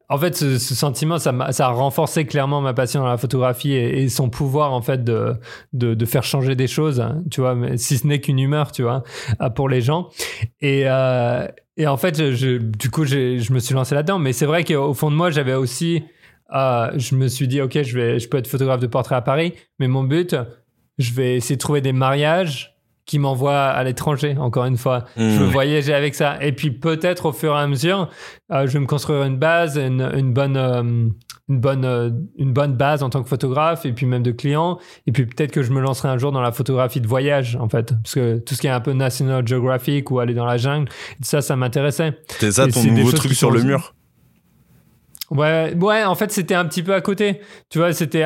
Speaker 2: En fait, ce, sentiment, ça ça a, renforcé clairement ma passion dans la photographie et, son pouvoir, en fait, de, de, de, faire changer des choses, hein, tu vois, si ce n'est qu'une humeur, tu vois, euh, pour les gens. Et, euh, et en fait, je, du coup, je me suis lancé là-dedans. Mais c'est vrai qu'au fond de moi, j'avais aussi, euh, je me suis dit, OK, je, vais, je peux être photographe de portrait à Paris, mais mon but, je vais essayer de trouver des mariages qui m'envoie à l'étranger, encore une fois. Je veux mmh. voyager avec ça. Et puis peut-être au fur et à mesure, euh, je vais me construire une base, une, une bonne, euh, une, bonne, euh, une bonne base en tant que photographe et puis même de client. Et puis peut-être que je me lancerai un jour dans la photographie de voyage, en fait. Parce que tout ce qui est un peu National Geographic ou aller dans la jungle, ça, ça m'intéressait.
Speaker 1: C'était ça ton nouveau truc sur le mur?
Speaker 2: Ouais, ouais, en fait, c'était un petit peu à côté. Tu vois, c'était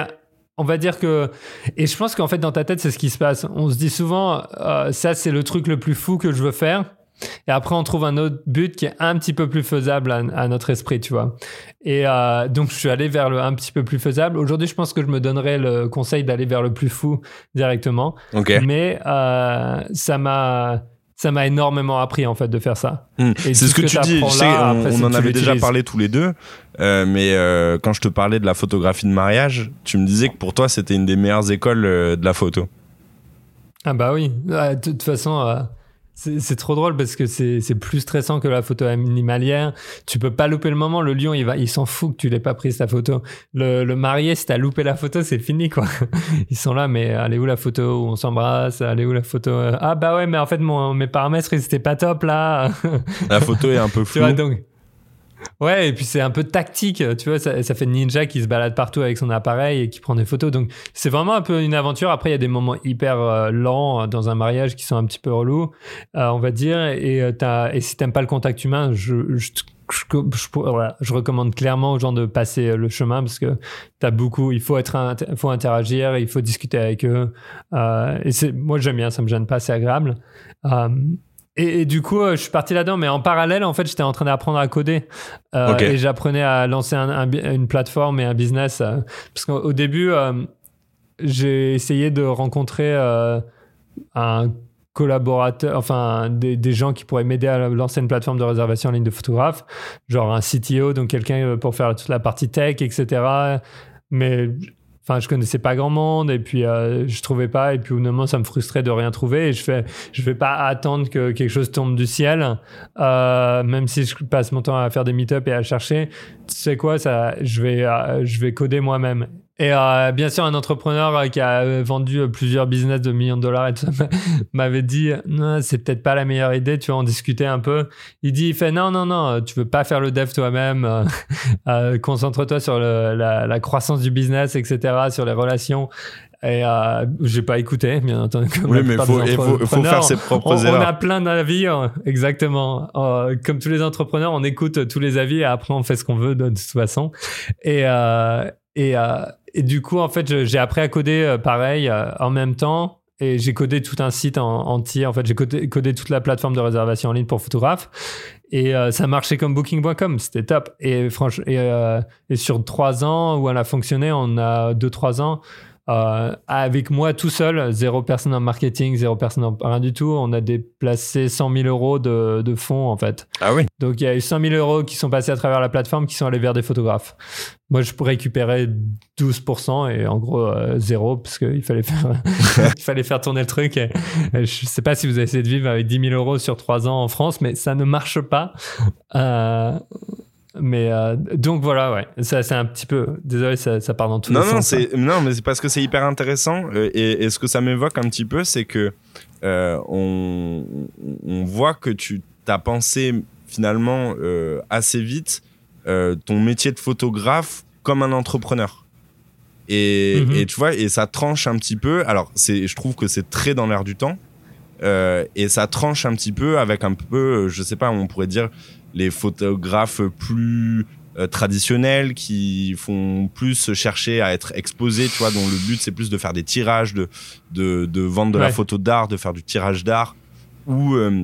Speaker 2: on va dire que et je pense qu'en fait dans ta tête c'est ce qui se passe. On se dit souvent euh, ça c'est le truc le plus fou que je veux faire. Et après on trouve un autre but qui est un petit peu plus faisable à, notre esprit tu vois. Et euh, donc je suis allé vers le un petit peu plus faisable. Aujourd'hui je pense que je me donnerais le conseil d'aller vers le plus fou directement. Mais euh, ça m'a ça m'a énormément appris en fait de faire ça.
Speaker 1: Hmm. C'est ce que, tu dis. on, en avait déjà parlé tous les deux, euh, mais euh, quand je te parlais de la photographie de mariage, tu me disais que pour toi c'était une des meilleures écoles euh, de la photo.
Speaker 2: Ah bah oui. De toute façon, C'est trop drôle parce que c'est plus stressant que la photo animalière. Tu peux pas louper le moment. Le lion, il va, il s'en fout que tu l'aies pas prise ta photo. Le, le marié, si t'as loupé la photo, c'est fini quoi. Ils sont là, mais allez où la photo où on s'embrasse? Allez où la photo? Ah bah ouais, mais en fait mon, mes paramètres ils étaient pas top là.
Speaker 3: La photo est un peu floue.
Speaker 2: donc Ouais, et puis c'est un peu tactique, tu vois, ça, fait ninja qui se balade partout avec son appareil et qui prend des photos. Donc c'est vraiment un peu une aventure. Après, il y a des moments hyper euh, lents dans un mariage qui sont un petit peu relous, euh, on va dire. Et, euh, as, et si t'aimes pas le contact humain, je, je, recommande clairement aux gens de passer le chemin parce que t'as beaucoup, il faut être, faut interagir, il faut discuter avec eux. et c'est, moi j'aime bien, ça me gêne pas, c'est agréable. Et, du coup, euh, je suis parti là-dedans, mais en parallèle, en fait, j'étais en train d'apprendre à coder. Euh, et j'apprenais à lancer une plateforme et un business. Euh, parce qu'au début, j'ai essayé de rencontrer un collaborateur, enfin des, gens qui pourraient m'aider à lancer une plateforme de réservation en ligne de photographe, genre un CTO, donc quelqu'un pour faire toute la partie tech, etc. Mais Enfin, je connaissais pas grand monde et puis euh, je trouvais pas et puis au moment ça me frustrait de rien trouver et je fais je vais pas attendre que quelque chose tombe du ciel euh, même si je passe mon temps à faire des meet-up et à chercher. Tu sais quoi ça je vais euh, je vais coder moi-même et euh, bien sûr, un entrepreneur euh, qui a euh, vendu plusieurs business de millions de dollars et tout ça m'avait dit non, c'est peut-être pas la meilleure idée, tu vas en discuter un peu. Il dit, il fait non, non, non, tu veux pas faire le dev toi-même, concentre-toi sur le, la, la, croissance du business, etc., sur les relations. Et euh, j'ai pas écouté, bien entendu.
Speaker 3: oui, mais il faut, faut, faut, faire ses propres
Speaker 2: on,
Speaker 3: erreurs.
Speaker 2: On a plein d'avis, exactement. comme tous les entrepreneurs, on écoute tous les avis et après on fait ce qu'on veut de, toute façon. Et, euh, et, euh, et du coup, en fait, j'ai appris à coder euh, pareil euh, en même temps. Et j'ai codé tout un site en, entier. En fait, j'ai codé, toute la plateforme de réservation en ligne pour photographes. Et ça marchait comme Booking.com. C'était top. Et, franchement, et, et, sur trois ans où elle a fonctionné, on a deux, trois ans, euh, avec moi tout seul, zéro personne en marketing, zéro personne en rien du tout, on a déplacé 100 000 euros de, de fonds en fait.
Speaker 3: Ah oui.
Speaker 2: Donc il y a eu 100 000 euros qui sont passés à travers la plateforme qui sont allés vers des photographes. Moi je pourrais récupérer 12% et en gros euh, zéro parce qu'il fallait faire, il fallait faire tourner le truc. Et, je sais pas si vous avez essayé de vivre avec 10 000 euros sur trois ans en France, mais ça ne marche pas. Euh, mais euh, donc voilà, ouais, ça c'est un petit peu. Désolé, ça, ça part dans tous
Speaker 3: non,
Speaker 2: les
Speaker 3: non,
Speaker 2: sens. Hein.
Speaker 3: Non, mais c'est parce que c'est hyper intéressant. Euh, et, et, ce que ça m'évoque un petit peu, c'est que euh, on, on, voit que tu as pensé finalement euh, assez vite ton métier de photographe comme un entrepreneur. Et, mm-hmm. et, tu vois, et ça tranche un petit peu. Alors, je trouve que c'est très dans l'air du temps. et ça tranche un petit peu avec un peu, je sais pas, on pourrait dire les photographes plus euh, traditionnels qui font plus chercher à être exposés, tu vois, dont le but c'est plus de faire des tirages, de, de, de vendre de la photo d'art, de faire du tirage d'art, ou euh,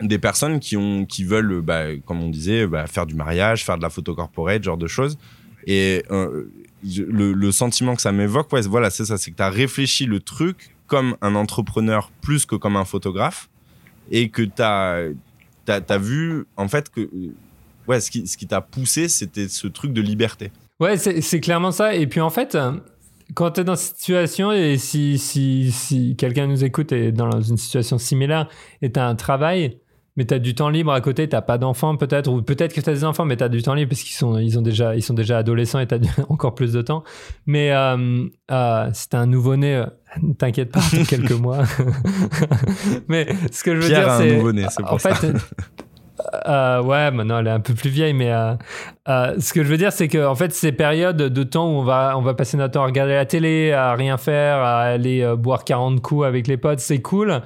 Speaker 3: des personnes qui, ont, qui veulent, bah, comme on disait, bah, faire du mariage, faire de la photo corporate, genre de choses. Et euh, le, le, sentiment que ça m'évoque, ouais, voilà, c'est ça, c'est que tu as réfléchi le truc comme un entrepreneur plus que comme un photographe, et que tu as t'as as vu en fait que ouais, ce qui, ce qui t'a poussé, c'était ce truc de liberté.
Speaker 2: Ouais, c'est clairement ça. Et puis en fait, quand tu es dans cette situation et si, si, si quelqu'un nous écoute et dans une situation similaire et tu as un travail, mais tu as du temps libre à côté, tu pas d'enfants peut-être, ou peut-être que tu as des enfants, mais tu as du temps libre parce qu'ils sont, ils déjà, ils sont déjà adolescents et tu as encore plus de temps. Mais euh, euh, c'est un nouveau-né, euh, t'inquiète pas, dans quelques mois. mais ce que je veux dire, c'est.
Speaker 3: un nouveau-né, c'est pour en ça. Fait,
Speaker 2: euh, ouais, maintenant elle est un peu plus vieille, mais euh, euh, ce que je veux dire, c'est que en fait, ces périodes de temps où on va, on va passer notre temps à regarder la télé, à rien faire, à aller boire 40 coups avec les potes, c'est cool,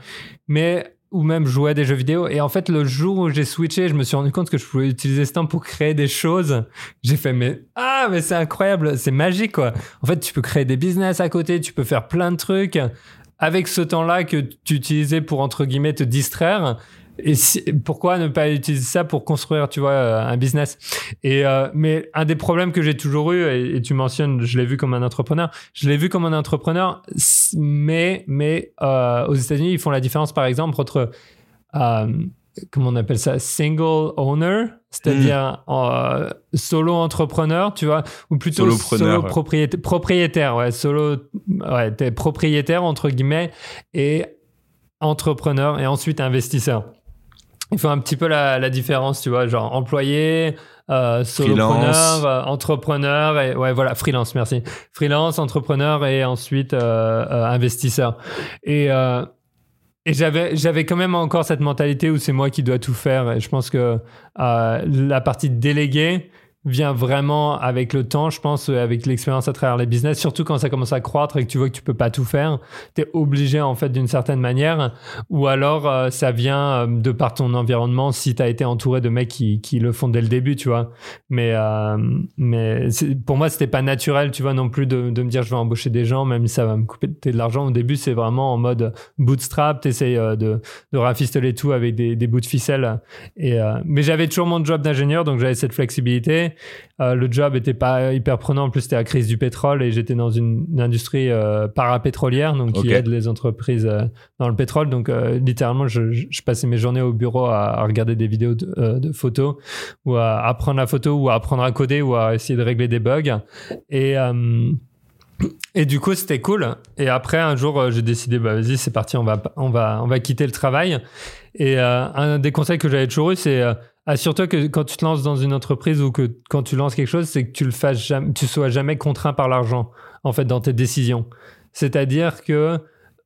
Speaker 2: mais ou même jouer à des jeux vidéo. Et en fait, le jour où j'ai switché, je me suis rendu compte que je pouvais utiliser ce temps pour créer des choses. J'ai fait, mais ah, mais c'est incroyable, c'est magique quoi. En fait, tu peux créer des business à côté, tu peux faire plein de trucs avec ce temps-là que tu utilisais pour entre guillemets te distraire. Et pourquoi ne pas utiliser ça pour construire, tu vois, euh, un business? Et euh, mais un des problèmes que j'ai toujours eu, et, tu mentionnes, je l'ai vu comme un entrepreneur, je l'ai vu comme un entrepreneur, mais mais euh, aux États-Unis, ils font la différence, par exemple, entre comment on appelle ça, single owner, c'est-à-dire hmm. solo entrepreneur, tu vois, ou plutôt solo propriétaire, propriétaire, ouais, solo, ouais, t'es propriétaire entre guillemets, et entrepreneur et ensuite investisseur. Il faut un petit peu la, la différence, tu vois, genre employé, euh, solopreneur, euh, entrepreneur et ouais voilà freelance, merci, freelance, entrepreneur et ensuite euh, euh investisseur. Et euh, et j'avais j'avais quand même encore cette mentalité où c'est moi qui dois tout faire. Et je pense que la partie déléguée vient vraiment avec le temps, je pense, avec l'expérience à travers les business, surtout quand ça commence à croître et que tu vois que tu peux pas tout faire, tu es obligé en fait d'une certaine manière, ou alors euh, ça vient euh, de par ton environnement si tu as été entouré de mecs qui, qui, le font dès le début, tu vois. Mais, euh, mais pour moi, c'était pas naturel, tu vois, non plus de, de, me dire je vais embaucher des gens, même si ça va me couper de l'argent. Au début, c'est vraiment en mode bootstrap, tu essaies de, de rafistoler tout avec des, des bouts de ficelle. Et, mais j'avais toujours mon job d'ingénieur, donc j'avais cette flexibilité. Euh, le job était pas hyper prenant. En plus, c'était la crise du pétrole et j'étais dans une, industrie euh, parapétrolière, donc qui aide les entreprises euh, dans le pétrole. Donc, littéralement, je, je, passais mes journées au bureau à, regarder des vidéos de, de, photos ou à apprendre la photo ou à apprendre à coder ou à essayer de régler des bugs. Et et du coup, c'était cool. Et après, un jour, j'ai décidé, bah, vas-y, c'est parti, on va, on va, on va quitter le travail. Et un des conseils que j'avais toujours eu, c'est Assure-toi que quand tu te lances dans une entreprise ou que quand tu lances quelque chose, c'est que tu le fasses tu sois jamais contraint par l'argent, en fait, dans tes décisions. C'est-à-dire que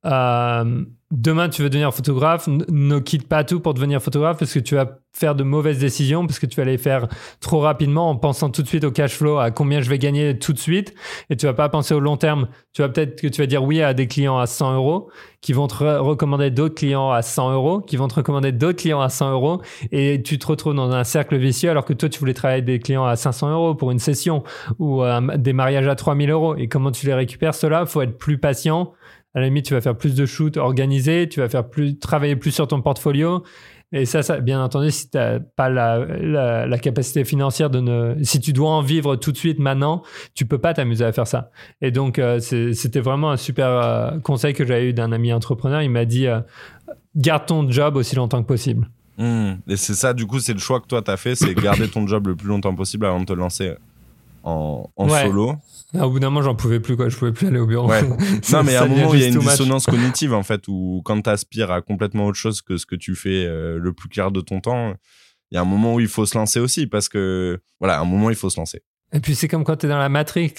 Speaker 2: euh, demain tu veux devenir photographe, ne quitte pas tout pour devenir photographe parce que tu vas faire de mauvaises décisions, parce que tu vas les faire trop rapidement en pensant tout de suite au cash flow, à combien je vais gagner tout de suite, et tu vas pas penser au long terme. Tu vas peut-être que tu vas dire oui à des clients à 100 euros, qui vont te recommander d'autres clients à 100 euros, qui vont te recommander d'autres clients à 100 euros, et tu te retrouves dans un cercle vicieux alors que toi tu voulais travailler des clients à 500 euros pour une session ou euh, des mariages à 3000 euros. Et comment tu les récupères cela Faut être plus patient à la limite, tu vas faire plus de shoots organisés, tu vas faire plus, travailler plus sur ton portfolio. Et ça, ça bien entendu, si tu n'as pas la, la, capacité financière de ne. Si tu dois en vivre tout de suite maintenant, tu peux pas t'amuser à faire ça. Et donc, euh, c'était vraiment un super euh, conseil que j'avais eu d'un ami entrepreneur. Il m'a dit euh, garde ton job aussi longtemps que possible.
Speaker 3: Mmh. Et c'est ça, du coup, c'est le choix que toi, tu as fait c'est garder ton job le plus longtemps possible avant de te lancer en, en solo.
Speaker 2: Ah, au bout d'un moment, j'en pouvais plus, quoi. Je pouvais plus aller au bureau. Ouais.
Speaker 3: non, mais à un moment, il y a une dissonance cognitive, en fait, où quand tu aspires à complètement autre chose que ce que tu fais euh, le plus clair de ton temps, il y a un moment où il faut se lancer aussi, parce que, voilà, un moment, il faut se lancer.
Speaker 2: Et puis, c'est comme quand tu es dans la Matrix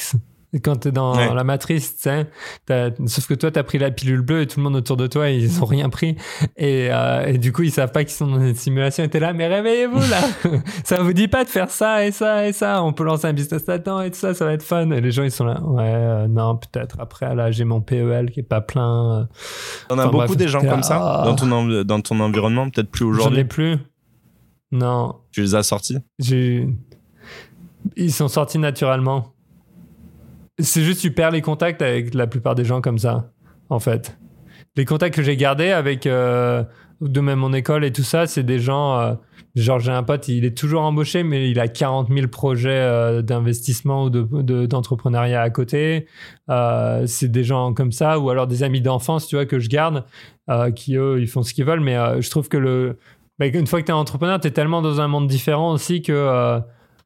Speaker 2: quand tu es dans la matrice, sauf que toi, tu as pris la pilule bleue et tout le monde autour de toi, ils ont rien pris. Et, euh, et du coup, ils savent pas qu'ils sont dans une simulation. Et t'es là, mais réveillez-vous là Ça vous dit pas de faire ça et ça et ça On peut lancer un business là-dedans et tout ça, ça va être fun. Et les gens, ils sont là, ouais, euh, non, peut-être. Après, là, j'ai mon PEL qui est pas plein. Euh.
Speaker 3: On a beaucoup des gens comme ça dans, ton dans ton environnement, peut-être plus aujourd'hui?
Speaker 2: J'en ai plus. Non.
Speaker 3: Tu les as sortis?
Speaker 2: Ils sont sortis naturellement. C'est juste tu perds les contacts avec la plupart des gens comme ça, en fait. Les contacts que j'ai gardés avec euh, de même mon école et tout ça, c'est des gens. Euh, genre j'ai un pote, il est toujours embauché, mais il a 40 000 projets euh, d'investissement ou de, d'entrepreneuriat à côté. Euh, c'est des gens comme ça, ou alors des amis d'enfance, tu vois, que je garde, euh, qui eux, ils font ce qu'ils veulent. Mais je trouve que le, bah, une fois que tu es entrepreneur, tu es tellement dans un monde différent aussi que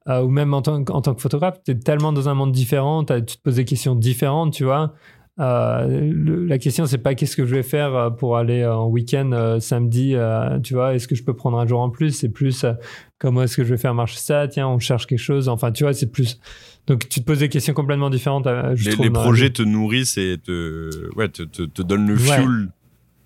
Speaker 2: euh, ou même en tant, en tant que photographe, tu es tellement dans un monde différent, tu te poses des questions différentes, tu vois. Euh, la question, c'est pas qu'est-ce que je vais faire euh, pour aller en week-end samedi, tu vois, est-ce que je peux prendre un jour en plus? C'est plus comment est-ce que je vais faire marcher ça? Tiens, on cherche quelque chose. Enfin, tu vois, c'est plus. Donc, tu te poses des questions complètement différentes.
Speaker 3: Je les, les projets te nourrissent et te, ouais, te, te, donnent le fuel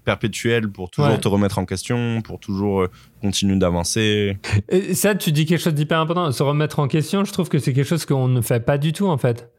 Speaker 3: perpétuel pour toujours te remettre en question, pour toujours euh, continuer d'avancer.
Speaker 2: Et ça, tu dis quelque chose d'hyper important. Se remettre en question, je trouve que c'est quelque chose qu'on ne fait pas du tout, en fait.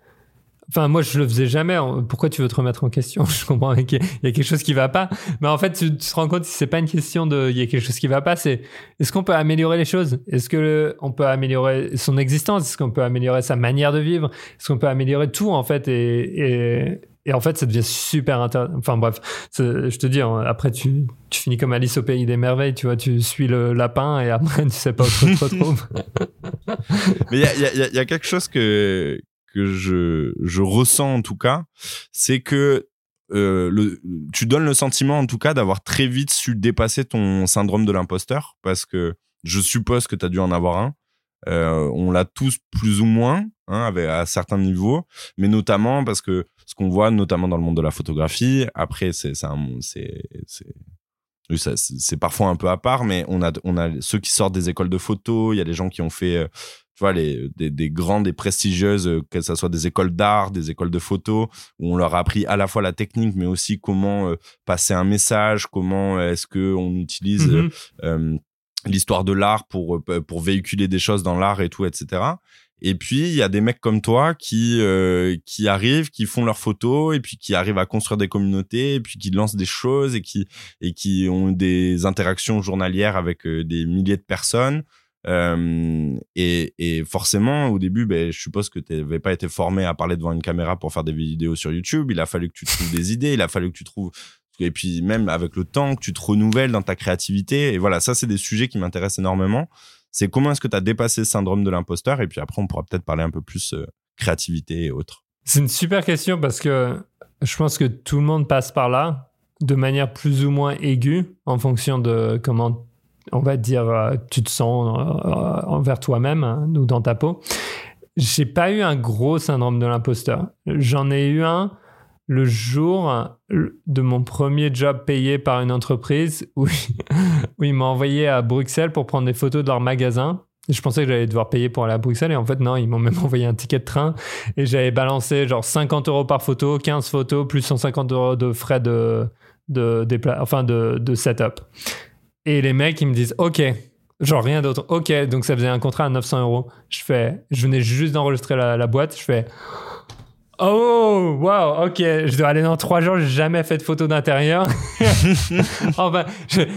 Speaker 2: Enfin, moi, je le faisais jamais. Pourquoi tu veux te remettre en question? Je comprends qu'il y a quelque chose qui va pas. Mais en fait, tu, te rends compte, c'est pas une question de il y a quelque chose qui va pas. C'est est-ce qu'on peut améliorer les choses? Est-ce que on peut améliorer son existence? Est-ce qu'on peut améliorer sa manière de vivre? Est-ce qu'on peut améliorer tout en fait et, et en fait, ça devient super intéressant. Enfin bref, je te dis, après tu, tu finis comme Alice au pays des merveilles, tu vois, tu suis le lapin et après tu sais pas trop trop trop.
Speaker 3: Mais il y a, quelque chose que que je je ressens en tout cas, c'est que euh, tu donnes le sentiment en tout cas d'avoir très vite su dépasser ton syndrome de l'imposteur parce que je suppose que tu as dû en avoir un. Euh, on l'a tous plus ou moins hein, à certains niveaux, mais notamment parce que ce qu'on voit notamment dans le monde de la photographie. Après, c'est c'est parfois un peu à part, mais on a, on a ceux qui sortent des écoles de photo, il y a des gens qui ont fait, euh, tu vois, les, des, des grandes et prestigieuses, euh, que ce soit des écoles d'art, des écoles de photo, où on leur a appris à la fois la technique, mais aussi comment euh, passer un message, comment est-ce qu'on utilise mm-hmm. l'histoire de l'art pour, pour véhiculer des choses dans l'art et tout, etc. Et puis, il y a des mecs comme toi qui, euh, qui arrivent, qui font leurs photos et puis qui arrivent à construire des communautés et puis qui lancent des choses et qui, et qui ont des interactions journalières avec euh, des milliers de personnes. Euh, et, forcément, au début, ben, je suppose que tu n'avais pas été formé à parler devant une caméra pour faire des vidéos sur YouTube. Il a fallu que tu trouves des idées, il a fallu que tu trouves et puis même avec le temps que tu te renouvelles dans ta créativité et voilà ça c'est des sujets qui m'intéressent énormément c'est comment est-ce que tu as dépassé le syndrome de l'imposteur et puis après on pourra peut-être parler un peu plus euh, créativité et autres.
Speaker 2: C'est une super question parce que je pense que tout le monde passe par là de manière plus ou moins aiguë en fonction de comment on va dire euh, tu te sens euh, envers toi-même hein, ou dans ta peau. J'ai pas eu un gros syndrome de l'imposteur. J'en ai eu un le jour de mon premier job payé par une entreprise où, ils m'ont envoyé à Bruxelles pour prendre des photos de leur magasin. Je pensais que j'allais devoir payer pour aller à Bruxelles et en fait non, ils m'ont même envoyé un ticket de train et j'avais balancé genre 50 euros par photo, 15 photos plus 150 euros de frais de, de, enfin de, de setup. Et les mecs ils me disent ok, genre rien d'autre, ok, donc ça faisait un contrat à 900 euros. Je fais, je venais juste d'enregistrer la boîte, je fais Oh, wow, ok, je dois aller dans trois jours, j'ai jamais fait de photos d'intérieur. enfin,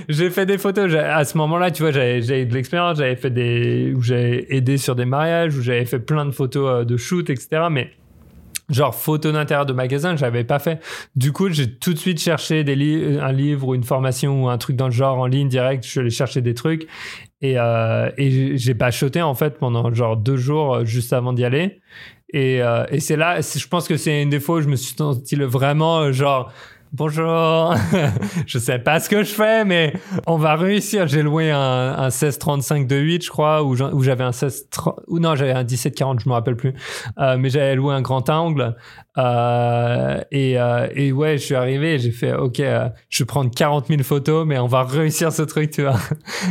Speaker 2: j'ai fait des photos, à ce moment-là, tu vois, j'avais eu de l'expérience, j'avais fait des, où j'avais aidé sur des mariages, où j'avais fait plein de photos euh, de shoot, etc. Mais genre photos d'intérieur de magasin, j'avais pas fait. Du coup, j'ai tout de suite cherché des un livre ou une formation ou un truc dans le genre en ligne direct. Je suis allé chercher des trucs et, euh, et j'ai pas shoté en fait pendant genre deux jours euh, juste avant d'y aller. Et, euh, et c'est là, je pense que c'est une des fois où je me suis senti vraiment euh, genre bonjour, je sais pas ce que je fais, mais on va réussir. J'ai loué un, un 1635 de 8, je crois, où j'avais un 16 ou non, j'avais un 1740, je me rappelle plus, euh, mais j'avais loué un grand angle. Euh, et, euh, et, ouais, je suis arrivé j'ai fait, ok, euh, je vais prendre 40 000 photos, mais on va réussir ce truc, tu vois.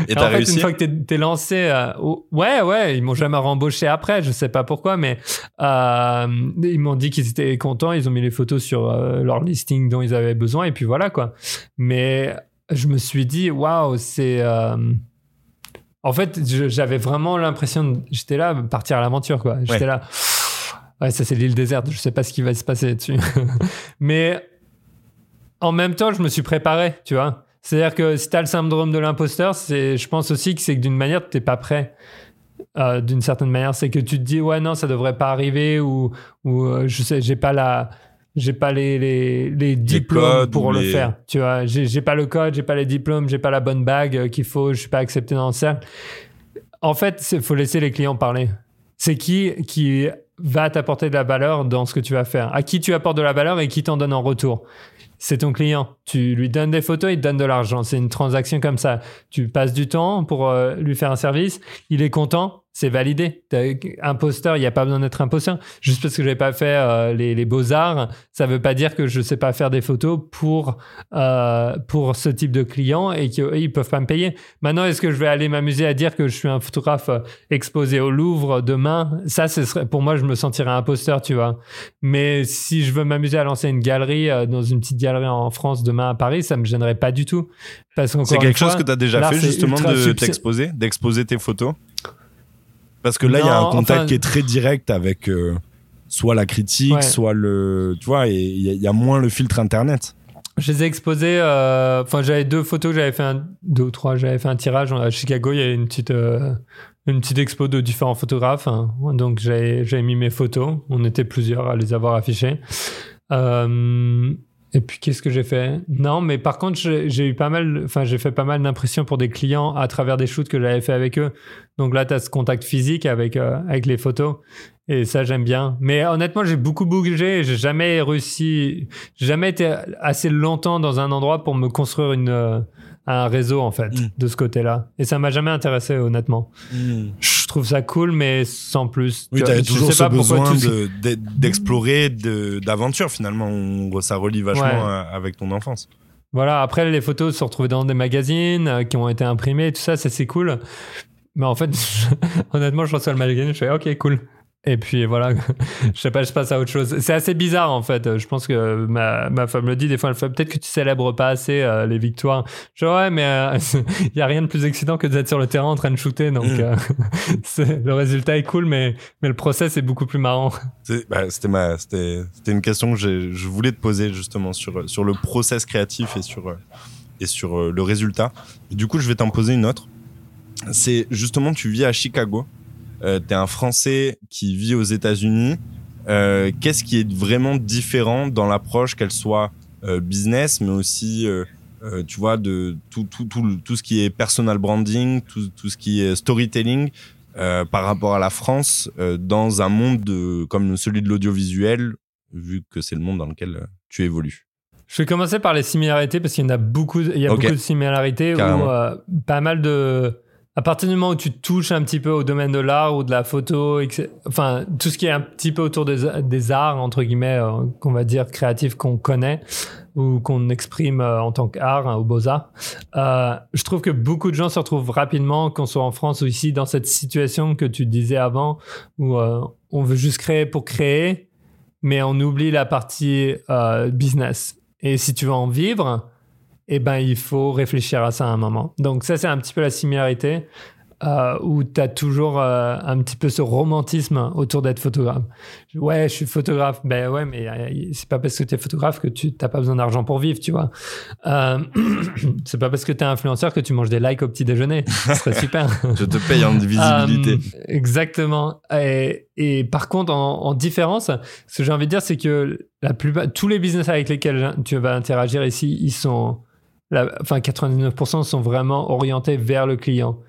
Speaker 3: Et t'as réussi?
Speaker 2: Une fois que t'es, lancé, euh, ouais, ouais, ils m'ont jamais rembauché après, je sais pas pourquoi, mais ils m'ont dit qu'ils étaient contents, ils ont mis les photos sur leur listing dont ils avaient besoin, et puis voilà, quoi. Mais je me suis dit, waouh, c'est. En fait, j'avais vraiment l'impression, j'étais là, partir à l'aventure, quoi. J'étais là Ouais, ça c'est l'île déserte, je sais pas ce qui va se passer dessus. Mais en même temps, je me suis préparé, tu vois. C'est-à-dire que si tu as le syndrome de l'imposteur, c'est, je pense aussi que c'est que d'une manière, tu n'es pas prêt. Euh, d'une certaine manière, c'est que tu te dis, ouais, non, ça devrait pas arriver, ou, ou euh, je sais, j'ai pas la. J'ai pas les, les, les diplômes pour le faire. Tu vois, j'ai pas le code, j'ai pas les diplômes, j'ai pas la bonne bague euh, qu'il faut, je suis pas accepté dans le cercle. En fait, il faut laisser les clients parler. C'est qui qui va t'apporter de la valeur dans ce que tu vas faire. À qui tu apportes de la valeur et qui t'en donne en retour. C'est ton client. Tu lui donnes des photos, il te donne de l'argent. C'est une transaction comme ça. Tu passes du temps pour euh, lui faire un service. Il est content c'est validé. Imposteur, il n'y a pas besoin d'être imposteur. Juste parce que je n'ai pas fait euh, les, beaux-arts, ça ne veut pas dire que je ne sais pas faire des photos pour, euh, pour ce type de client et qu'ils ne peuvent pas me payer. Maintenant, est-ce que je vais aller m'amuser à dire que je suis un photographe euh, exposé au Louvre demain? Ça, ce serait, pour moi, je me sentirais imposteur, tu vois. Mais si je veux m'amuser à lancer une galerie dans une petite galerie en France demain à Paris, ça ne me gênerait pas du tout.
Speaker 3: C'est quelque chose que tu as déjà fait, justement, de t'exposer, d'exposer tes photos? Parce que là, il y a un contact qui est très direct avec euh, soit la critique, soit le. Tu vois, il y, a moins le filtre internet.
Speaker 2: Je les ai exposés. Euh, enfin, j'avais deux photos que j'avais fait un, deux ou trois. J'avais fait un tirage à Chicago. Il y a une petite, euh, une petite expo de différents photographes. Hein. Donc, j'avais mis mes photos. On était plusieurs à les avoir affichées. Et puis qu'est-ce que j'ai fait? Non, mais par contre, j'ai eu pas mal, enfin, j'ai fait pas mal d'impressions pour des clients à travers des shoots que j'avais fait avec eux. Donc là, tu as ce contact physique avec, euh, avec les photos. Et ça, j'aime bien. Mais honnêtement, j'ai beaucoup bougé. J'ai jamais réussi, jamais été assez longtemps dans un endroit pour me construire une, euh, un réseau, en fait, mm. de ce côté-là. Et ça m'a jamais intéressé, honnêtement. Mm. Je trouve ça cool, mais sans plus.
Speaker 3: Oui, tu avais toujours ce besoin d'explorer, de, d'aventure, finalement. Ça relie vachement avec ton enfance.
Speaker 2: Voilà, après, les photos se retrouvent dans des magazines euh, qui ont été imprimés, tout ça, ça c'est cool. Mais en fait, honnêtement, je reçois le magazine, je fais OK, cool. Et puis voilà, je sais pas, je passe à autre chose. C'est assez bizarre en fait. Je pense que ma, ma femme le dit des fois, elle fait peut-être que tu célèbres pas assez euh, les victoires. Je dis ouais, mais il euh, y a rien de plus excitant que d'être sur le terrain en train de shooter. Donc mm. euh, le résultat est cool, mais, mais le process est beaucoup plus marrant.
Speaker 3: Bah, c'était c'était, c'était une question que je voulais te poser justement sur, sur le process créatif et sur, et sur le résultat. du coup, je vais t'en poser une autre. C'est justement, tu vis à Chicago euh, tu es un Français qui vit aux États-Unis. Euh, qu'est-ce qui est vraiment différent dans l'approche, qu'elle soit euh, business, mais aussi, tu vois, de tout, tout, tout, tout, ce qui est personal branding, tout, tout ce qui est storytelling, par rapport à la France, dans un monde de, comme celui de l'audiovisuel, vu que c'est le monde dans lequel tu évolues.
Speaker 2: Je vais commencer par les similarités parce qu'il y en a beaucoup, il y a beaucoup de similarités où pas mal de à partir du moment où tu touches un petit peu au domaine de l'art ou de la photo, enfin tout ce qui est un petit peu autour des, arts entre guillemets, euh, qu'on va dire créatifs qu'on connaît ou qu'on exprime euh, en tant qu'art hein, ou beaux arts, euh, je trouve que beaucoup de gens se retrouvent rapidement, qu'on soit en France ou ici, dans cette situation que tu disais avant, où on veut juste créer pour créer, mais on oublie la partie business. Et si tu veux en vivre, eh ben, il faut réfléchir à ça à un moment. Donc ça, c'est un petit peu la similarité. Euh, où tu as toujours euh, un petit peu ce romantisme autour d'être photographe. Ouais, je suis photographe. Ben ouais, mais euh, c'est pas parce que tu es photographe que tu n'as pas besoin d'argent pour vivre, tu vois. c'est pas parce que tu es influenceur que tu manges des likes au petit déjeuner. Ce serait super.
Speaker 3: je te paye en visibilité.
Speaker 2: exactement. Et, et, par contre, en, en différence, ce que j'ai envie de dire, c'est que la plupart, tous les business avec lesquels tu vas interagir ici, ils sont enfin 99% sont vraiment orientés vers le client.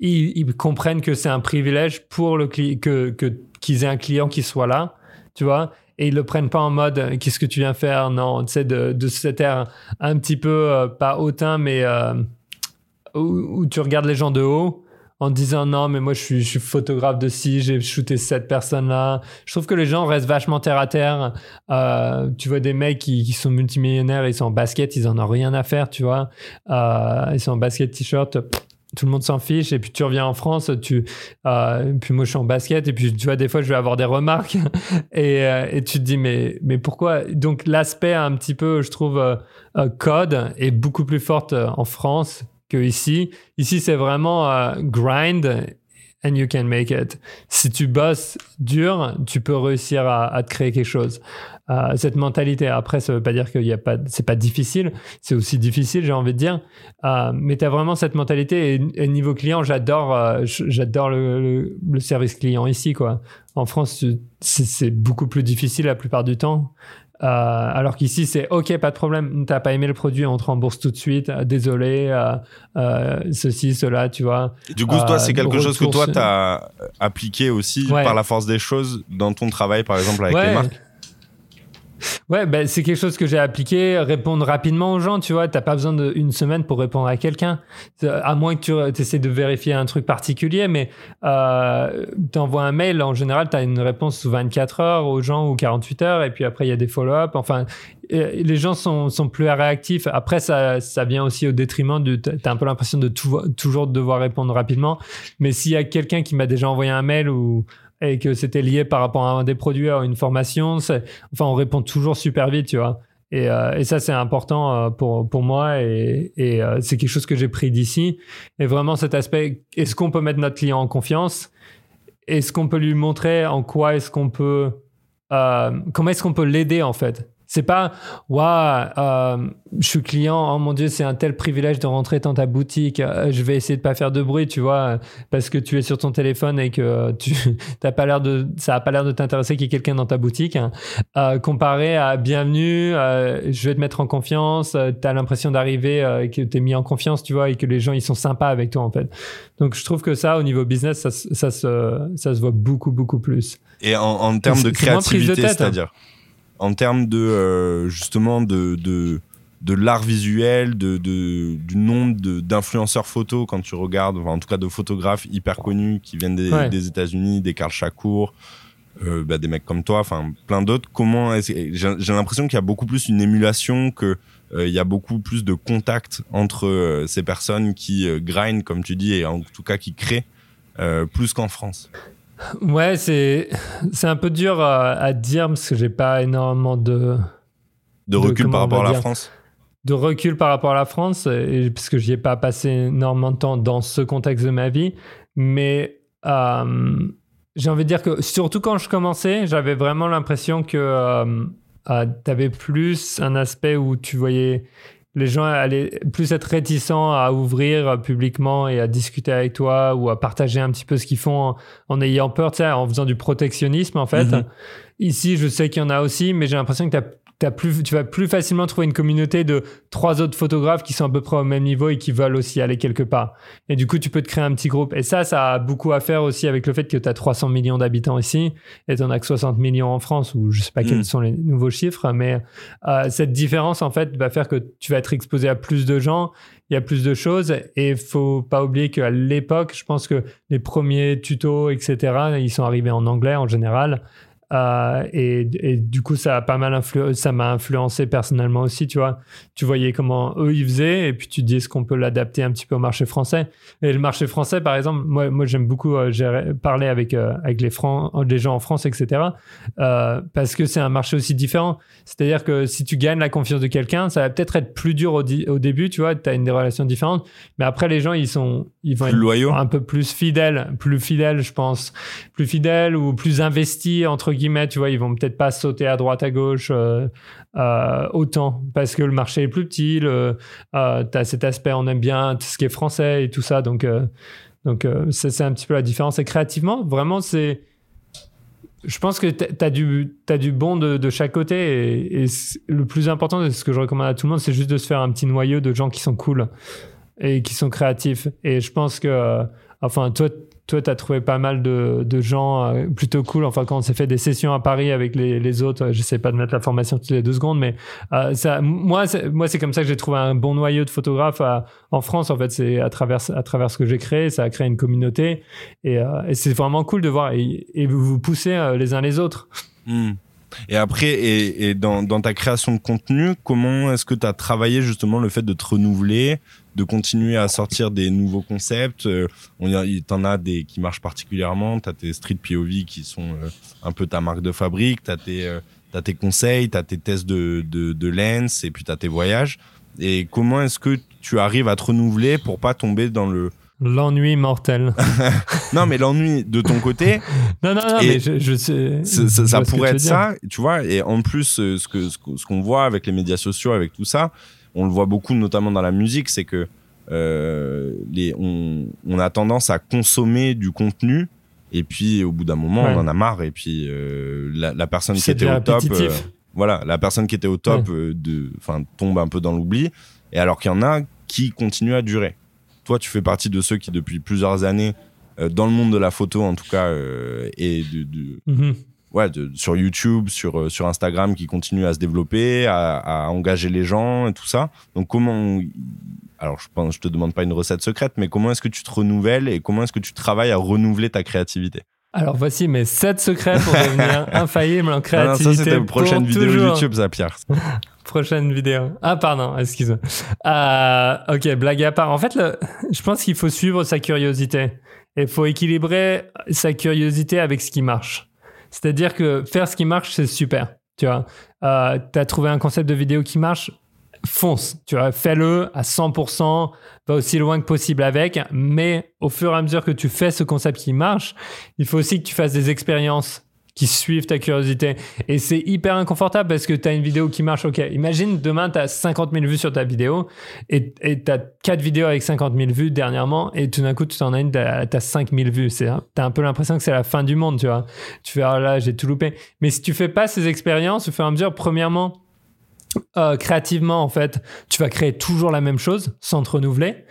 Speaker 2: Ils, comprennent que c'est un privilège pour le que qu'ils aient un client qui soit là, tu vois, et ils le prennent pas en mode qu'est-ce que tu viens faire, non, tu sais de, de cet air un petit peu euh, pas hautain mais euh, où, tu regardes les gens de haut en disant non, mais moi je suis, photographe de ci, j'ai shooté cette personne-là. Je trouve que les gens restent vachement terre à terre. Euh, tu vois des mecs qui, sont multimillionnaires, ils sont en basket, ils en ont rien à faire, tu vois. Euh, ils sont en basket t-shirt. Tout le monde s'en fiche et puis tu reviens en France, tu euh, puis moi je suis en basket et puis tu vois des fois je vais avoir des remarques et, tu te dis mais mais pourquoi? Donc l'aspect un petit peu je trouve code est beaucoup plus forte en France que ici. Ici, c'est vraiment euh, grind and you can make it. Si tu bosses dur, tu peux réussir à, te créer quelque chose. Euh, cette mentalité, après, ça veut pas dire qu'il y a pas, c'est pas difficile. C'est aussi difficile, j'ai envie de dire. Euh, mais tu as vraiment cette mentalité. Et, niveau client, j'adore, j'adore le, le, service client ici, quoi. En France, c'est beaucoup plus difficile la plupart du temps. Euh, alors qu'ici, c'est OK, pas de problème, t'as pas aimé le produit, on te rembourse tout de suite, euh, désolé, euh, ceci, cela, tu vois.
Speaker 3: du coup, toi, c'est quelque chose que toi, t'as appliqué aussi par la force des choses dans ton travail, par exemple, avec les marques
Speaker 2: Ouais, ben, c'est quelque chose que j'ai appliqué. Répondre rapidement aux gens, tu vois. T'as pas besoin d'une semaine pour répondre à quelqu'un. À moins que tu essaies de vérifier un truc particulier, mais euh, tu envoies un mail, en général, tu as une réponse sous 24 heures aux gens ou 48 heures, et puis après, il y a des follow-up. Enfin, les gens sont, sont plus réactifs. Après, ça, ça vient aussi au détriment de. Tu as un peu l'impression de toujours devoir répondre rapidement. Mais s'il y a quelqu'un qui m'a déjà envoyé un mail ou et que c'était lié par rapport à un des produits, à une formation. Enfin, on répond toujours super vite, tu vois. Et, euh, ça, c'est important euh, pour, pour moi et, et euh, c'est quelque chose que j'ai pris d'ici. Et vraiment cet aspect, est-ce qu'on peut mettre notre client en confiance? Est-ce qu'on peut lui montrer en quoi est-ce qu'on peut... comment est-ce qu'on peut l'aider en fait? C'est pas, waouh, euh, je suis client, oh mon dieu, c'est un tel privilège de rentrer dans ta boutique, euh, je vais essayer de pas faire de bruit, tu vois, parce que tu es sur ton téléphone et que tu t'as pas l'air de, ça a pas l'air de t'intéresser qu'il y ait quelqu'un dans ta boutique. Hein. Euh, comparé à bienvenue, euh, je vais te mettre en confiance, euh, tu as l'impression d'arriver, que tu es mis en confiance, tu vois, et que les gens ils sont sympas avec toi en fait. Donc je trouve que ça, au niveau business, ça, ça, se, ça se voit beaucoup beaucoup plus.
Speaker 3: Et en, en termes de créativité, hein. En termes de euh, justement de, de, de l'art visuel, de, de, du nombre d'influenceurs photo quand tu regardes, en tout cas de photographes hyper connus qui viennent des, des États-Unis, des Karl Chakour, euh, bah, des mecs comme toi, enfin plein d'autres. Comment j'ai l'impression qu'il y a beaucoup plus une émulation que euh, il y a beaucoup plus de contact entre euh, ces personnes qui grind, comme tu dis, et en tout cas qui créent plus qu'en France.
Speaker 2: Ouais, c'est c'est un peu dur à, dire parce que j'ai pas énormément de
Speaker 3: de recul par rapport à la France?
Speaker 2: De recul par rapport à la France, et, parce que j'y ai pas passé énormément de temps dans ce contexte de ma vie, mais j'ai envie de dire que surtout quand je commençais, j'avais vraiment l'impression que euh, euh, tu avais plus un aspect où tu voyais les gens allaient plus être réticents à ouvrir publiquement et à discuter avec toi ou à partager un petit peu ce qu'ils font en, ayant peur, tu sais, en faisant du protectionnisme en fait. Mm-hmm. Ici, je sais qu'il y en a aussi, mais j'ai l'impression que tu as plus, tu vas plus facilement trouver une communauté de trois autres photographes qui sont à peu près au même niveau et qui veulent aussi aller quelque part. Et du coup, tu peux te créer un petit groupe. Et ça, ça a beaucoup à faire aussi avec le fait que tu as 300 millions d'habitants ici et tu n'en as que 60 millions en France, ou je sais pas quels mm. sont les nouveaux chiffres, mais euh, cette différence, en fait, va faire que tu vas être exposé à plus de gens, il y a plus de choses et faut pas oublier qu'à l'époque, je pense que les premiers tutos, etc., ils sont arrivés en anglais en général. Euh, et, du coup, ça a pas mal influencé, ça m'a influencé personnellement aussi, tu vois. Tu voyais comment eux ils faisaient, et puis tu dis est-ce qu'on peut l'adapter un petit peu au marché français? Et le marché français, par exemple, moi, moi j'aime beaucoup euh, parler avec, euh, avec les, gens en France, etc. Euh, parce que c'est un marché aussi différent. C'est-à-dire que si tu gagnes la confiance de quelqu'un, ça va peut-être être plus dur au, au début, tu vois, tu as une des relations différentes. Mais après, les gens, ils sont, ils vont être un peu plus fidèles, plus fidèles, je pense, plus fidèles ou plus investis entre guillemets, tu vois, ils vont peut-être pas sauter à droite à gauche euh, euh, autant. Parce que le marché est plus petit, euh, tu as cet aspect on aime bien tout ce qui est français et tout ça, donc donc c'est un petit peu la différence. Et créativement, vraiment, c'est je pense que tu as du, as du bon de, chaque côté. Et, le plus important, ce que je recommande à tout le monde, c'est juste de se faire un petit noyau de gens qui sont cool et qui sont créatifs. Et je pense que, enfin, toi, toi, tu as trouvé pas mal de, gens euh, plutôt cool. Enfin, quand on s'est fait des sessions à Paris avec les, autres, je sais pas de mettre la formation toutes les deux secondes, mais euh, moi, moi, c'est comme ça que j'ai trouvé un bon noyau de photographes euh, en France. En fait, c'est à travers, à travers ce que j'ai créé, ça a créé une communauté et, c'est vraiment cool de voir et, vous vous poussez les uns les autres.
Speaker 3: Hmm. Et après, et, dans, ta création de contenu, comment est-ce que tu as travaillé justement le fait de te renouveler, de continuer à sortir des nouveaux concepts. Euh, il t'en a des qui marchent particulièrement. Tu as tes street POV qui sont euh, un peu ta marque de fabrique. Tu as, euh, as, tes conseils, tu as tes tests de, de, de lens et puis tu as tes voyages. Et comment est-ce que tu arrives à te renouveler pour pas tomber dans le
Speaker 2: L'ennui mortel.
Speaker 3: non, mais l'ennui de ton côté.
Speaker 2: non, non, non, mais je, sais.
Speaker 3: Ça, pourrait être ça, tu vois. Et en plus, ce que ce qu'on voit avec les médias sociaux, avec tout ça, on le voit beaucoup, notamment dans la musique, c'est que euh, les, on, a tendance à consommer du contenu et puis au bout d'un moment, on en a marre. Et puis euh, la, personne qui était au top, euh, voilà, la personne qui était au top, de, enfin, tombe un peu dans l'oubli. Et alors qu'il y en a qui continuent à durer. Toi, tu fais partie de ceux qui depuis plusieurs années, dans le monde de la photo en tout cas, et de, mm-hmm ouais, sur YouTube, sur, euh, sur Instagram qui continue à se développer, à, engager les gens et tout ça. Donc comment alors je pense je te demande pas une recette secrète, mais comment est-ce que tu te renouvelles et comment est-ce que tu travailles à renouveler ta créativité?
Speaker 2: Alors voici mes 7 secrets pour devenir infaillible en créativité. Non, ça
Speaker 3: c'était une prochaine vidéo YouTube, ça, Pierre.
Speaker 2: prochaine vidéo. Ah pardon, excuse-moi. Euh, ok, blague à part. En fait, je pense qu'il faut suivre sa curiosité. Et il faut équilibrer sa curiosité avec ce qui marche. C'est-à-dire que faire ce qui marche, c'est super. Tu vois, euh, tu as trouvé un concept de vidéo qui marche, fonce. Tu vois, fais-le à 100%, va aussi loin que possible avec. Mais au fur et à mesure que tu fais ce concept qui marche, il faut aussi que tu fasses des expériences qui suivent ta curiosité. Et c'est hyper inconfortable parce que tu as une vidéo qui marche. Ok, imagine demain, tu as 50 000 vues sur ta vidéo et tu as 4 vidéos avec 50 000 vues dernièrement et tout d'un coup, tu t'en as une, tu as, 5 000 vues. Tu as un peu l'impression que c'est la fin du monde, tu vois. Tu fais, oh là, j'ai tout loupé. Mais si tu fais pas ces expériences, au fur et à mesure, premièrement, euh, créativement, en fait, tu vas créer toujours la même chose sans te renouveler.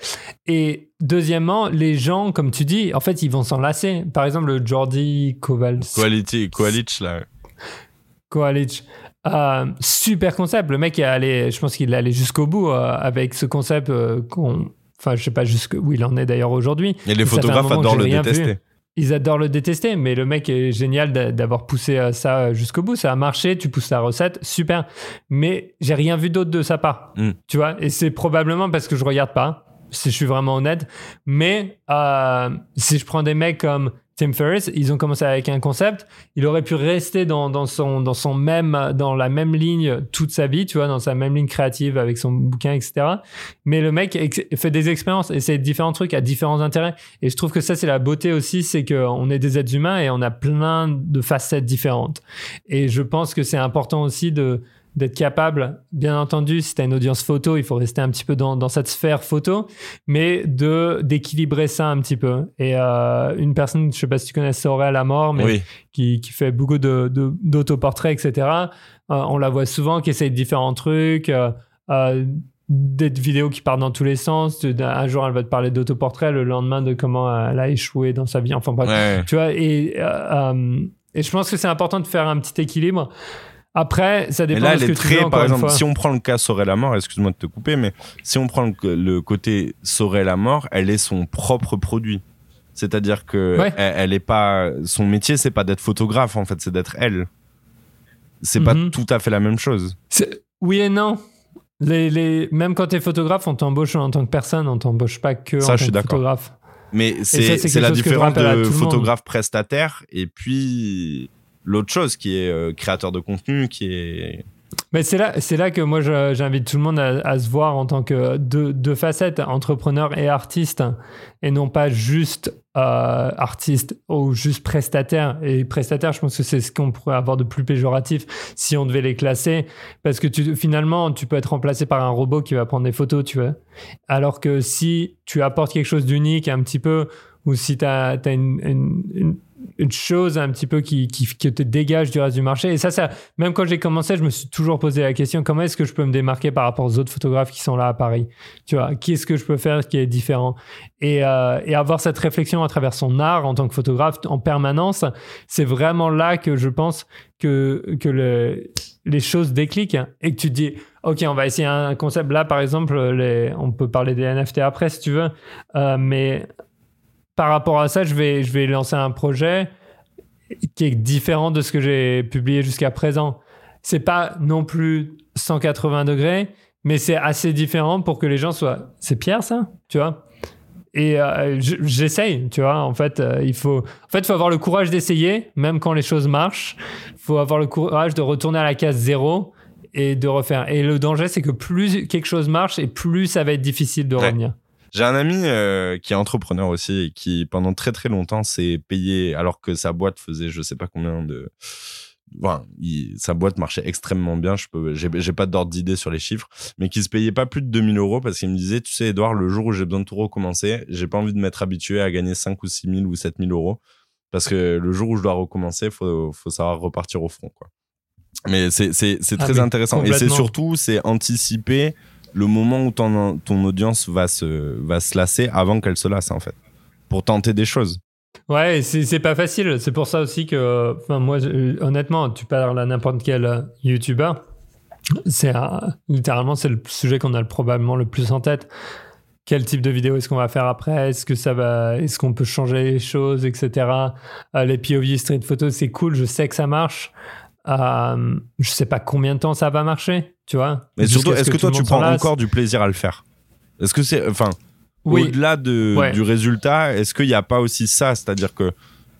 Speaker 2: Et deuxièmement, les gens, comme tu dis, en fait, ils vont s'en lasser. Par exemple, le Jordi Koval.
Speaker 3: Koalic, là.
Speaker 2: Koalic. Euh, super concept. Le mec est allé, je pense qu'il est allé jusqu'au bout euh, avec ce concept qu'on. Enfin, je sais pas jusqu'où il en est d'ailleurs aujourd'hui.
Speaker 3: Et les photographes adorent le détester
Speaker 2: ils adorent le détester, mais le mec est génial d'avoir poussé euh, ça jusqu'au bout. Ça a marché, tu pousses ta recette, super. Mais j'ai rien vu d'autre de sa part,
Speaker 3: Mm.
Speaker 2: tu vois. Et c'est probablement parce que je regarde pas, si je suis vraiment honnête. Mais euh, si je prends des mecs comme Tim Ferriss, ils ont commencé avec un concept. Il aurait pu rester dans, dans son, dans son même, dans la même ligne toute sa vie, tu vois, dans sa même ligne créative avec son bouquin, etc. Mais le mec fait des expériences, essaie différents trucs à différents intérêts. Et je trouve que ça, c'est la beauté aussi, c'est qu'on est des êtres humains et on a plein de facettes différentes. Et je pense que c'est important aussi de d'être capable, bien entendu, si tu as une audience photo, il faut rester un petit peu dans, dans cette sphère photo, mais de d'équilibrer ça un petit peu. Et euh, une personne, je sais pas si tu connais Sorel à mort, mais
Speaker 3: Oui.
Speaker 2: qui, qui fait beaucoup de, de- d'autoportraits, etc. Euh, on la voit souvent qui essaye différents trucs, euh, des vidéos qui partent dans tous les sens. Un jour, elle va te parler d'autoportrait, le lendemain de comment elle a échoué dans sa vie. Enfin bref,
Speaker 3: Ouais.
Speaker 2: tu vois, et, et je pense que c'est important de faire un petit équilibre. Après, ça dépend
Speaker 3: là,
Speaker 2: de
Speaker 3: elle
Speaker 2: ce que
Speaker 3: est
Speaker 2: tu
Speaker 3: très,
Speaker 2: veux, encore
Speaker 3: par exemple, si on prend le cas Sorel la mort, excuse-moi de te couper, mais si on prend le, le côté Sorel la mort, elle est son propre produit. C'est-à-dire que
Speaker 2: Ouais.
Speaker 3: elle, elle est pas, son métier, c'est pas d'être photographe, en fait, c'est d'être elle. C'est pas
Speaker 2: Mhm.
Speaker 3: tout à fait la même chose.
Speaker 2: Oui et non. Les, les... Même quand tu es photographe, on t'embauche en tant que personne, on t'embauche pas que
Speaker 3: Ça,
Speaker 2: en
Speaker 3: je suis
Speaker 2: tant que photographe.
Speaker 3: Mais c'est la différence de photographe prestataire et puis l'autre chose qui est euh, créateur de contenu, qui est.
Speaker 2: Mais c'est là, c'est là que moi j'invite tout le monde à, se voir en tant que deux, facettes, entrepreneur et artiste, et non pas juste euh, artiste ou juste prestataire. Et prestataire, je pense que c'est ce qu'on pourrait avoir de plus péjoratif si on devait les classer, parce que finalement tu peux être remplacé par un robot qui va prendre des photos, tu vois. Alors que si tu apportes quelque chose d'unique un petit peu, ou si tu as, une- une chose un petit peu qui, qui, te dégage du reste du marché, et ça, ça même quand j'ai commencé, je me suis toujours posé la question comment est-ce que je peux me démarquer par rapport aux autres photographes qui sont là à Paris? Tu vois, qu'est-ce que je peux faire qui est différent? Et, euh, et avoir cette réflexion à travers son art en tant que photographe en permanence, c'est vraiment là que je pense que, que le- les choses décliquent. Et que tu te dis ok, on va essayer un concept. Là, par exemple, les, on peut parler des NFT après si tu veux, euh, mais par rapport à ça, je vais, je vais lancer un projet qui est différent de ce que j'ai publié jusqu'à présent. C'est pas non plus 180 degrés, mais c'est assez différent pour que les gens soient. C'est Pierre, ça Tu vois? Et euh, j'essaye, tu vois. En fait, euh, il faut, en fait, faut avoir le courage d'essayer, même quand les choses marchent. Il faut avoir le courage de retourner à la case zéro et de refaire. Et le danger, c'est que plus quelque chose marche et plus ça va être difficile de
Speaker 3: Ouais.
Speaker 2: revenir.
Speaker 3: J'ai un ami euh, qui est entrepreneur aussi et qui pendant très très longtemps s'est payé alors que sa boîte faisait je sais pas combien de enfin, il- sa boîte marchait extrêmement bien. Je peux j'ai j'ai pas d'ordre d'idée sur les chiffres mais qui se payait pas plus de 2000 euros parce qu'il me disait tu sais Edouard le jour où j'ai besoin de tout recommencer j'ai pas envie de m'être habitué à gagner 5 ou 6 000 ou 7 000 euros parce que le jour où je dois recommencer faut faut savoir repartir au front quoi. Mais c'est c'est c'est
Speaker 2: Ah,
Speaker 3: très intéressant et c'est surtout c'est anticiper le moment où ton, ton audience va se, va se lasser avant qu'elle se lasse, en fait. Pour tenter des choses.
Speaker 2: Ouais, c'est pas facile. C'est pour ça aussi que, enfin, moi, honnêtement, tu parles à n'importe quel YouTuber, c'est littéralement c'est le sujet qu'on a le- probablement le plus en tête. Quel type de vidéo est-ce qu'on va faire après? Est-ce que ça va Est-ce qu'on peut changer les choses, etc. Euh, les POV street photos, c'est cool. Je sais que ça marche. Euh, je sais pas combien de temps ça va marcher, tu vois.
Speaker 3: Mais surtout, est-ce que, toi, tu prends encore du plaisir à le faire? Est-ce que c'est. Enfin,
Speaker 2: Oui.
Speaker 3: au-delà de,
Speaker 2: Ouais.
Speaker 3: du résultat, est-ce qu'il n'y a pas aussi ça? C'est-à-dire que.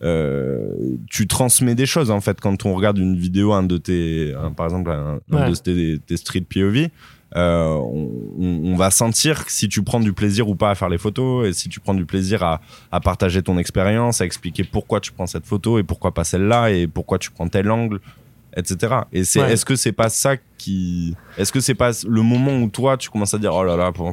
Speaker 3: euh, tu transmets des choses en fait quand on regarde une vidéo un de tes un- par exemple un, de tes, tes street POV euh, on, on- on va sentir si tu prends du plaisir ou pas à faire les photos et si tu prends du plaisir à, à partager ton expérience à expliquer pourquoi tu prends cette photo et pourquoi pas celle-là et pourquoi tu prends tel angle etc et c'est
Speaker 2: Ouais.
Speaker 3: est-ce que c'est pas ça qui est-ce que c'est pas le moment où toi tu commences à dire oh là là bon,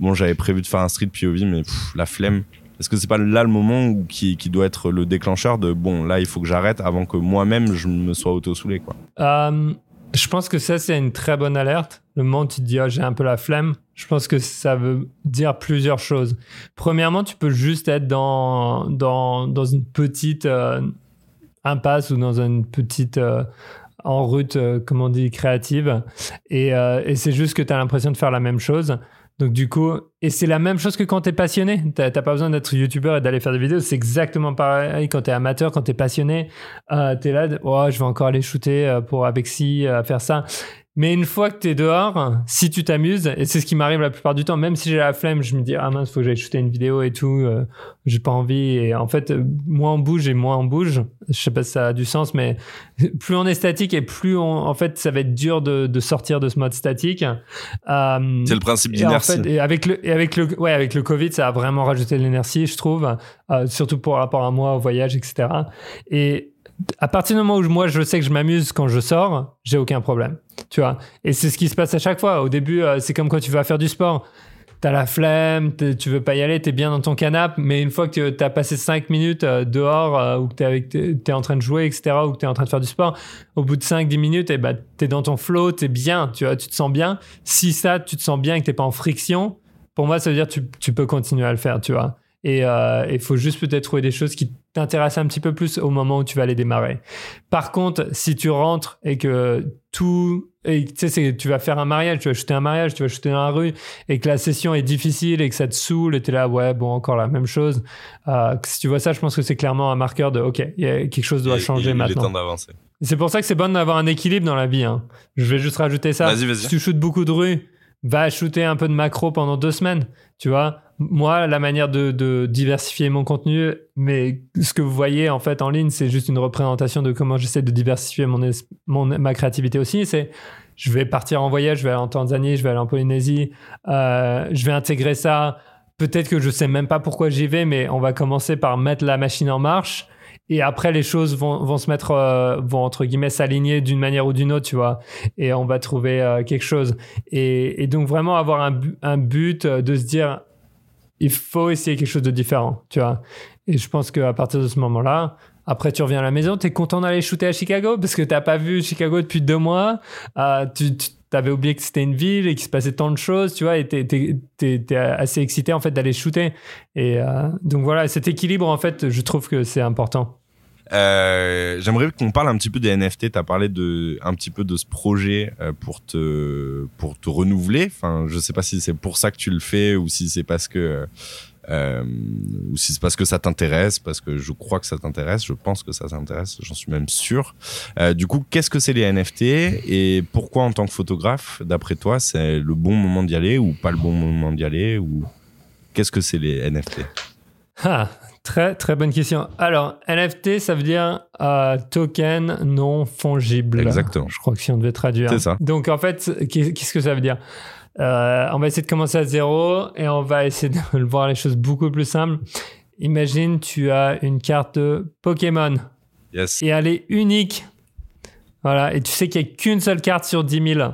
Speaker 3: bon j'avais prévu de faire un street POV mais pff, la flemme est-ce que c'est pas là le moment où, qui, qui doit être le déclencheur de bon là il faut que j'arrête avant que moi-même je me sois auto soulé quoi?
Speaker 2: Euh, je pense que ça, c'est une très bonne alerte. Le moment où tu te dis, Ah, j'ai un peu la flemme, je pense que ça veut dire plusieurs choses. Premièrement, tu peux juste être dans, dans, dans une petite euh, impasse ou dans une petite euh, en route, euh, comme on dit, créative. Et, euh, c'est juste que tu as l'impression de faire la même chose. Donc du coup, et c'est la même chose que quand tu es passionné. T'as pas besoin d'être youtubeur et d'aller faire des vidéos. C'est exactement pareil quand tu es amateur, quand tu es passionné. Euh, tu es là, oh, je vais encore aller shooter pour euh, faire ça. Mais une fois que tu es dehors, si tu t'amuses, et c'est ce qui m'arrive la plupart du temps, même si j'ai la flemme, je me dis, ah mince, faut que j'aille shooter une vidéo et tout, euh, j'ai pas envie. Et en fait, moins on bouge et moins on bouge. Je sais pas si ça a du sens, mais plus on est statique et plus on, en fait, ça va être dur de, de sortir de ce mode statique.
Speaker 3: Euh, c'est le principe d'inertie.
Speaker 2: En fait, et avec le, et avec le, ouais, avec le Covid, ça a vraiment rajouté de l'énergie, je trouve, euh, surtout pour rapport à moi, au voyage, etc. Et à partir du moment où moi je sais que je m'amuse quand je sors, j'ai aucun problème. Tu vois Et c'est ce qui se passe à chaque fois. Au début, euh, c'est comme quand tu vas faire du sport. T'as la flemme, tu veux pas y aller, t'es bien dans ton canapé, mais une fois que t'as passé 5 minutes euh, dehors, euh, ou que t'es, es en train de jouer, etc., ou que t'es en train de faire du sport, au bout de 5-10 minutes, et eh ben, t'es dans ton flow, t'es bien, tu vois, tu te sens bien. Si ça, tu te sens bien et que t'es pas en friction, pour moi, ça veut dire que tu, tu peux continuer à le faire, tu vois. Et il faut juste peut-être trouver des choses qui t'intéresse un petit peu plus au moment où tu vas les démarrer. Par contre, si tu rentres et que tout et tu sais tu vas faire un mariage, tu vas shooter un mariage, tu vas shooter dans la rue et que la session est difficile et que ça te saoule et tu es là ouais bon encore la même chose. Euh, si tu vois ça, je pense que c'est clairement un marqueur de ok, y a quelque chose doit changer il, maintenant.
Speaker 3: Il est temps d'avancer.
Speaker 2: C'est pour ça que c'est bon d'avoir un équilibre dans la vie. Hein. Je vais juste rajouter ça.
Speaker 3: Vas-y, vas-y.
Speaker 2: Si tu shootes beaucoup de rue, va shooter un peu de macro pendant deux semaines. Tu vois, moi, la manière de, diversifier mon contenu, mais ce que vous voyez en fait en ligne, c'est juste une représentation de comment j'essaie de diversifier mon, mon, ma créativité aussi. C'est je vais partir en voyage, je vais aller en Tanzanie, je vais aller en Polynésie, euh, je vais intégrer ça. Peut-être que je sais même pas pourquoi j'y vais, mais on va commencer par mettre la machine en marche. Et après, les choses vont, vont se mettre, euh, vont entre guillemets s'aligner d'une manière ou d'une autre, tu vois. Et on va trouver euh, quelque chose. Et, donc vraiment avoir un but de se dire, il faut essayer quelque chose de différent, tu vois. Et je pense qu'à partir de ce moment-là, après, tu reviens à la maison, tu es content d'aller shooter à Chicago? Parce que tu pas vu Chicago depuis deux mois. Euh, tu, avais oublié que c'était une ville et qu'il se passait tant de choses, tu vois, et tu es, assez excité en fait d'aller shooter. Et euh, donc voilà, cet équilibre, en fait, je trouve que c'est important.
Speaker 3: Euh, j'aimerais qu'on parle un petit peu des NFT. Tu as parlé de, un petit peu de ce projet euh, pour te, pour te renouveler. Enfin, je sais pas si c'est pour ça que tu le fais ou si c'est parce que, euh, ou si c'est parce que ça t'intéresse, parce que je crois que ça t'intéresse. Je pense que ça t'intéresse. J'en suis même sûr. du coup, qu'est-ce que c'est les NFT et pourquoi en tant que photographe, d'après toi, c'est le bon moment d'y aller ou pas le bon moment d'y aller ou qu'est-ce que c'est les NFT?
Speaker 2: Ah, Très, très bonne question. Alors, NFT, ça veut dire euh, token non fongible.
Speaker 3: Exactement.
Speaker 2: Je crois que si on devait traduire.
Speaker 3: C'est ça.
Speaker 2: Donc, en fait, qu'est-ce que ça veut dire? Euh, On va essayer de commencer à zéro et on va essayer de voir les choses beaucoup plus simples. Imagine, tu as une carte Pokémon.
Speaker 3: Yes.
Speaker 2: Et elle est unique. Voilà. Et tu sais qu'il n'y a qu'une seule carte sur 10 000.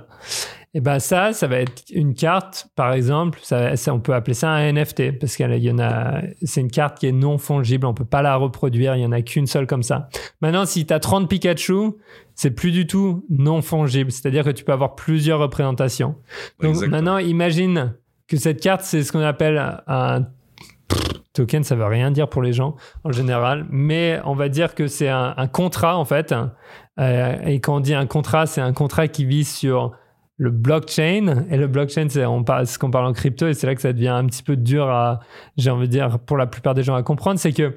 Speaker 2: Et ben ça, ça va être une carte, par exemple, ça, on peut appeler ça un NFT parce qu'il y en a, c'est une carte qui est non fongible, on peut pas la reproduire, il y en a qu'une seule comme ça. Maintenant, si tu as 30 Pikachu, c'est plus du tout non fongible, c'est-à-dire que tu peux avoir plusieurs représentations. Donc maintenant, imagine que cette carte, c'est ce qu'on appelle un token, ça veut rien dire pour les gens en général, mais on va dire que c'est un, contrat en fait. Euh, et quand on dit un contrat, c'est un contrat qui vise sur le blockchain. Et le blockchain, c'est ce qu'on parle en crypto, et c'est là que ça devient un petit peu dur à, j'ai envie de dire, pour la plupart des gens à comprendre, c'est que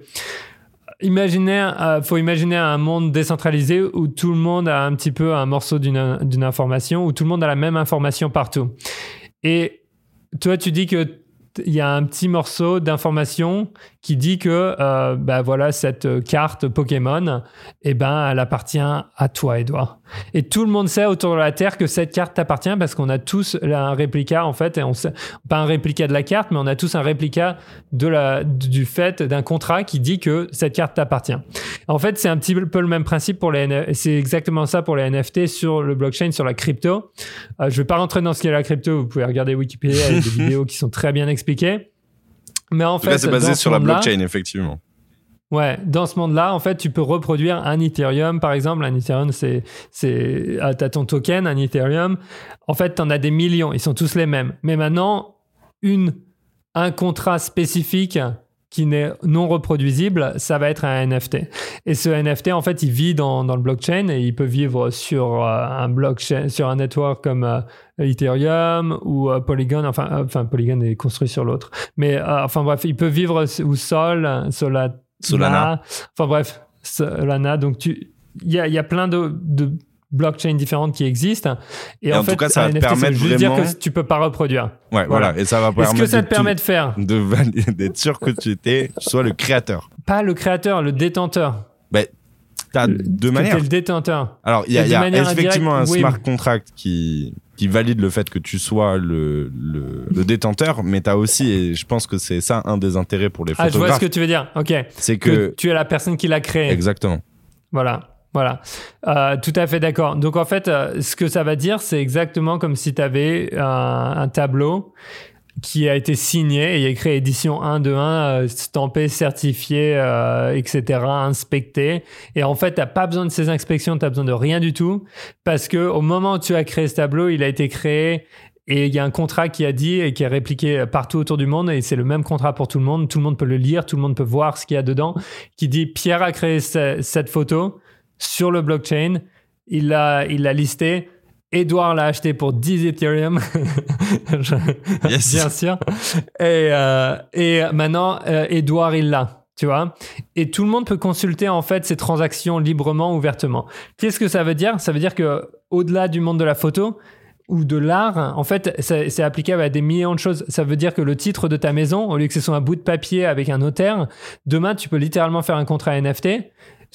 Speaker 2: imaginez, euh, faut imaginer un monde décentralisé où tout le monde a un petit peu un morceau d'une, d'une information, où tout le monde a la même information partout. Et toi, tu dis que il y a un petit morceau d'information qui dit que euh, bah voilà cette carte Pokémon eh ben elle appartient à toi Edouard. Et tout le monde sait autour de la terre que cette carte t'appartient parce qu'on a tous un réplica en fait et on sait, pas un réplica de la carte mais on a tous un réplica de la du fait d'un contrat qui dit que cette carte t'appartient. En fait c'est un petit peu le même principe pour les c'est exactement ça pour les NFT sur le blockchain sur la crypto. Euh, je vais pas rentrer dans ce qu'est la crypto vous pouvez regarder Wikipédia il y a des vidéos qui sont très bien expliquées mais en fait,
Speaker 3: c'est basé sur la blockchain, effectivement.
Speaker 2: Ouais, dans ce monde-là, en fait, tu peux reproduire un Ethereum, par exemple. Un Ethereum, c'est, c'est, ah, t'as ton token, un Ethereum. En fait, t'en as des millions. Ils sont tous les mêmes. Mais maintenant, une, un contrat spécifique qui n'est non reproduisible, ça va être un NFT. Et ce NFT, en fait, il vit dans, dans le blockchain et il peut vivre sur euh, un blockchain, sur un network comme euh, Ethereum ou euh, Polygon. Enfin, enfin, Polygon est construit sur l'autre. Mais enfin bref, il peut vivre ou Sol, Solana.
Speaker 3: Solana.
Speaker 2: Enfin bref, Solana. Donc tu, il y a, y a plein de, de blockchains différentes qui existent.
Speaker 3: Et, en, fait, tout cas, ça va te permettre
Speaker 2: juste dire que tu peux pas reproduire.
Speaker 3: Ouais, voilà. Et ça va permettre.
Speaker 2: Est-ce que ça te permet de faire
Speaker 3: De d'être sûr que tu étais, sois le créateur.
Speaker 2: Pas le créateur, le détenteur.
Speaker 3: Ben, t'as deux manières.
Speaker 2: Le détenteur.
Speaker 3: Alors, il y a, y a effectivement un smart contract qui qui valide le fait que tu sois le, le, le détenteur, mais tu as aussi, et je pense que c'est ça un des intérêts pour les photographes.
Speaker 2: Ah, je vois ce que tu veux dire. Ok.
Speaker 3: C'est que,
Speaker 2: que tu es la personne qui l'a créé.
Speaker 3: Exactement.
Speaker 2: Voilà. Voilà, euh, tout à fait d'accord. Donc en fait, euh, ce que ça va dire, c'est exactement comme si tu avais un, tableau qui a été signé et il y a écrit édition 1 de 1, euh, stampé, certifié, etc., inspecté. Et en fait, tu pas besoin de ces inspections, tu besoin de rien du tout parce que au moment où tu as créé ce tableau, il a été créé et il y a un contrat qui a dit et qui est répliqué partout autour du monde et c'est le même contrat pour tout le monde. Tout le monde peut le lire, tout le monde peut voir ce qu'il y a dedans. Qui dit Pierre a créé cette photo sur le blockchain. Il l'a il listé. Edouard l'a acheté pour 10 Ethereum. Bien sûr. Et, euh, et maintenant, euh, Edouard, il l'a. Tu vois Et tout le monde peut consulter en fait ces transactions librement, ouvertement. Qu'est-ce que ça veut dire? Ça veut dire que au-delà du monde de la photo, ou de l'art, en fait, c'est applicable à des millions de choses. Ça veut dire que le titre de ta maison, au lieu que ce soit un bout de papier avec un notaire, demain, tu peux littéralement faire un contrat NFT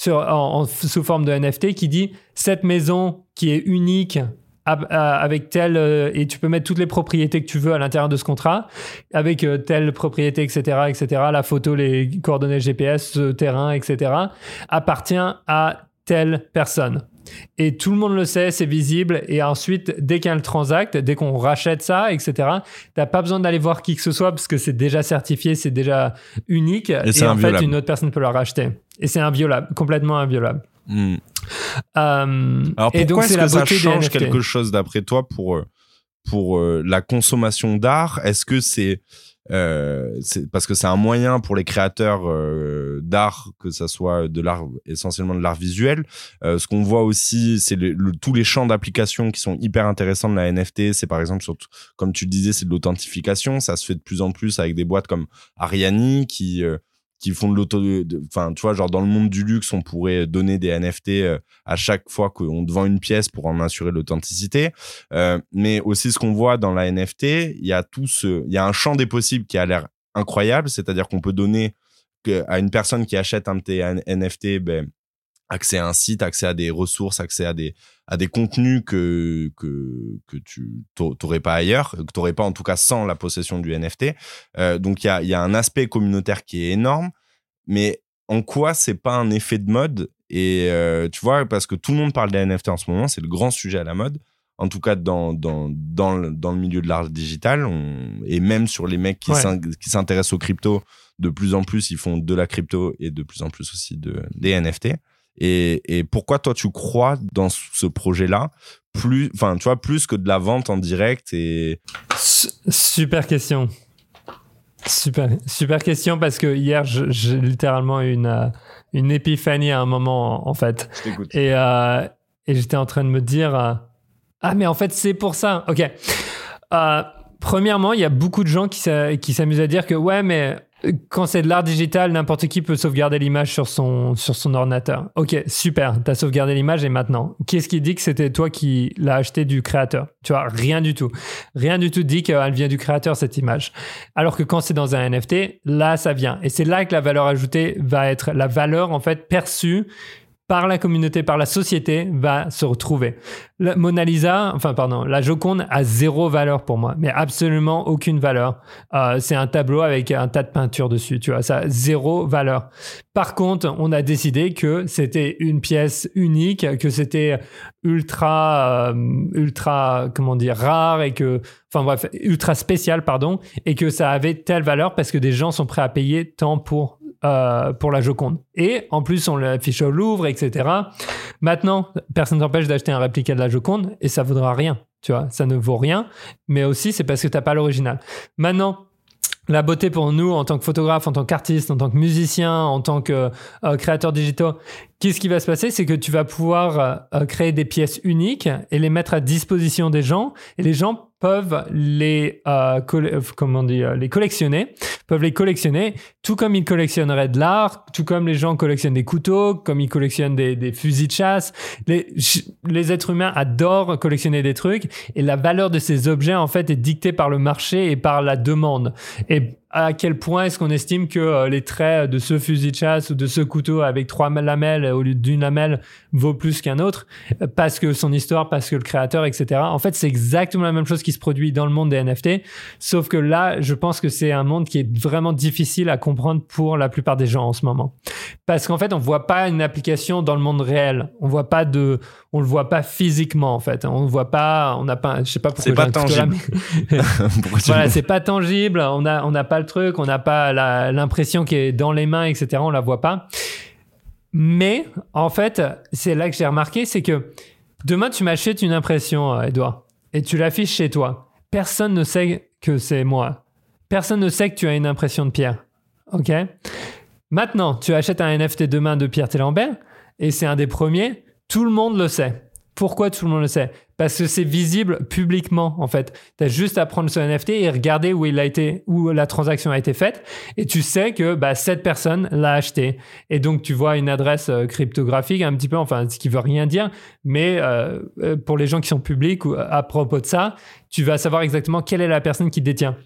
Speaker 2: en, sous forme de NFT qui dit cette maison qui est unique avec telle euh, et tu peux mettre toutes les propriétés que tu veux à l'intérieur de ce contrat avec euh, telle propriété etc etc la photo les coordonnées GPS ce terrain etc appartient à telle personne et tout le monde le sait, c'est visible. Et ensuite, dès qu'elle transacte, dès qu'on rachète ça, etc., t'as pas besoin d'aller voir qui que ce soit parce que c'est déjà certifié, c'est déjà unique. Et, en fait, une autre personne peut le racheter. Et c'est inviolable, complètement inviolable.
Speaker 3: Hmm. Euh, Alors pourquoi est-ce que ça change quelque chose d'après toi pour, euh, pour euh, la consommation d'art? Est-ce que c'est euh, parce que c'est un moyen pour les créateurs euh, d'art, que ça soit de l'art essentiellement de l'art visuel. Euh, ce qu'on voit aussi, c'est le, tous les champs d'application qui sont hyper intéressants de la NFT. C'est par exemple, surtout, comme tu le disais, c'est de l'authentification. Ça se fait de plus en plus avec des boîtes comme Ariani qui euh, qui font de l'auto enfin tu vois genre dans le monde du luxe on pourrait donner des NFT euh, à chaque fois qu'on vend une pièce pour en assurer l'authenticité. Euh, mais aussi ce qu'on voit dans la NFT il y a tout ce il y a un champ des possibles qui a l'air incroyable. C'est-à-dire qu'on peut donner à une personne qui achète un NFT ben accès à un site, accès à des ressources, accès à des à des contenus que que que tu t'aurais pas ailleurs, que t'aurais pas en tout cas sans la possession du NFT. Euh, donc il y a y a un aspect communautaire qui est énorme, mais en quoi c'est pas un effet de mode? Et euh, tu vois parce que tout le monde parle des NFT en ce moment, c'est le grand sujet à la mode. En tout cas, dans, dans, dans, le, dans le milieu de l'art digital, et même sur les mecs qui s'intéressent aux crypto, de plus en plus, ils font de la crypto et de plus en plus aussi de, des NFT. Et, pourquoi toi tu crois dans ce projet-là plus, enfin tu vois plus que de la vente en direct et
Speaker 2: super question. Super, super question parce que hier j'ai littéralement une euh, une épiphanie à un moment en fait. Et euh, et j'étais en train de me dire euh, ah mais en fait c'est pour ça. Ok. premièrement, il y a beaucoup de gens qui s'amusent à dire que ouais mais quand c'est de l'art digital, n'importe qui peut sauvegarder l'image sur son, sur son ordinateur. Ok, super, t'as sauvegardé l'image et maintenant, qu'est-ce qui dit que c'était toi qui l'as acheté du créateur? Tu vois, rien du tout. Rien du tout dit qu'elle vient du créateur, cette image. Alors que quand c'est dans un NFT, là, ça vient. Et c'est là que la valeur ajoutée va être la valeur, en fait, perçue par la communauté, par la société, va se retrouver. La Mona Lisa, enfin pardon, la Joconde a zéro valeur pour moi, mais absolument aucune valeur. Euh, c'est un tableau avec un tas de peintures dessus, tu vois, ça a zéro valeur. Par contre, on a décidé que c'était une pièce unique, que c'était ultra, euh, ultra, comment dire, rare et que, enfin bref, ultra spécial, pardon, et que ça avait telle valeur parce que des gens sont prêts à payer tant pour euh, pour la Joconde. Et en plus, on l'affiche au Louvre, etc. Maintenant, personne ne t'empêche d'acheter un réplica de la Joconde et ça vaudra rien. Tu vois, ça ne vaut rien. Mais aussi, c'est parce que tu n'as pas l'original. Maintenant, la beauté pour nous en tant que photographe, en tant qu'artiste, en tant que musicien, en tant que euh, créateur digital, qu'est-ce qui va se passer? C'est que tu vas pouvoir euh, créer des pièces uniques et les mettre à disposition des gens et les gens peuvent les euh, comment dire les collectionner peuvent les collectionner tout comme ils collectionneraient de l'art tout comme les gens collectionnent des couteaux comme ils collectionnent des, des fusils de chasse. Les, les êtres humains adorent collectionner des trucs et la valeur de ces objets en fait est dictée par le marché et par la demande à quel point est-ce qu'on estime que euh, les traits de ce fusil de chasse ou de ce couteau avec trois lamelles au lieu d'une lamelle vaut plus qu'un autre? Parce que son histoire, parce que le créateur, etc. En fait, c'est exactement la même chose qui se produit dans le monde des NFT, sauf que là, je pense que c'est un monde qui est vraiment difficile à comprendre pour la plupart des gens en ce moment, parce qu'en fait, on voit pas une application dans le monde réel, on voit pas de, on le voit pas physiquement en fait, on voit pas, on n'a pas, je sais pas pourquoi.
Speaker 3: C'est pas tangible.
Speaker 2: voilà, c'est pas tangible, on a, on n'a pas le truc, on n'a pas l'impression qui est dans les mains, etc. On la voit pas. Mais en fait, c'est là que j'ai remarqué, c'est que demain tu m'achètes une impression, Edouard, et tu l'affiches chez toi. Personne ne sait que c'est moi. Personne ne sait que tu as une impression de Pierre. Ok? Maintenant, tu achètes un NFT demain de Pierre Télambert, et c'est un des premiers. Tout le monde le sait. Pourquoi tout le monde le sait? Parce que c'est visible publiquement en fait. Tu as juste à prendre ce NFT et regarder où il a été où la transaction a été faite et tu sais que bah, cette personne l'a acheté. Et donc tu vois une adresse euh, cryptographique un petit peu enfin ce qui veut rien dire mais euh, euh, pour les gens qui sont publics à propos de ça, tu vas savoir exactement quelle est la personne qui détient.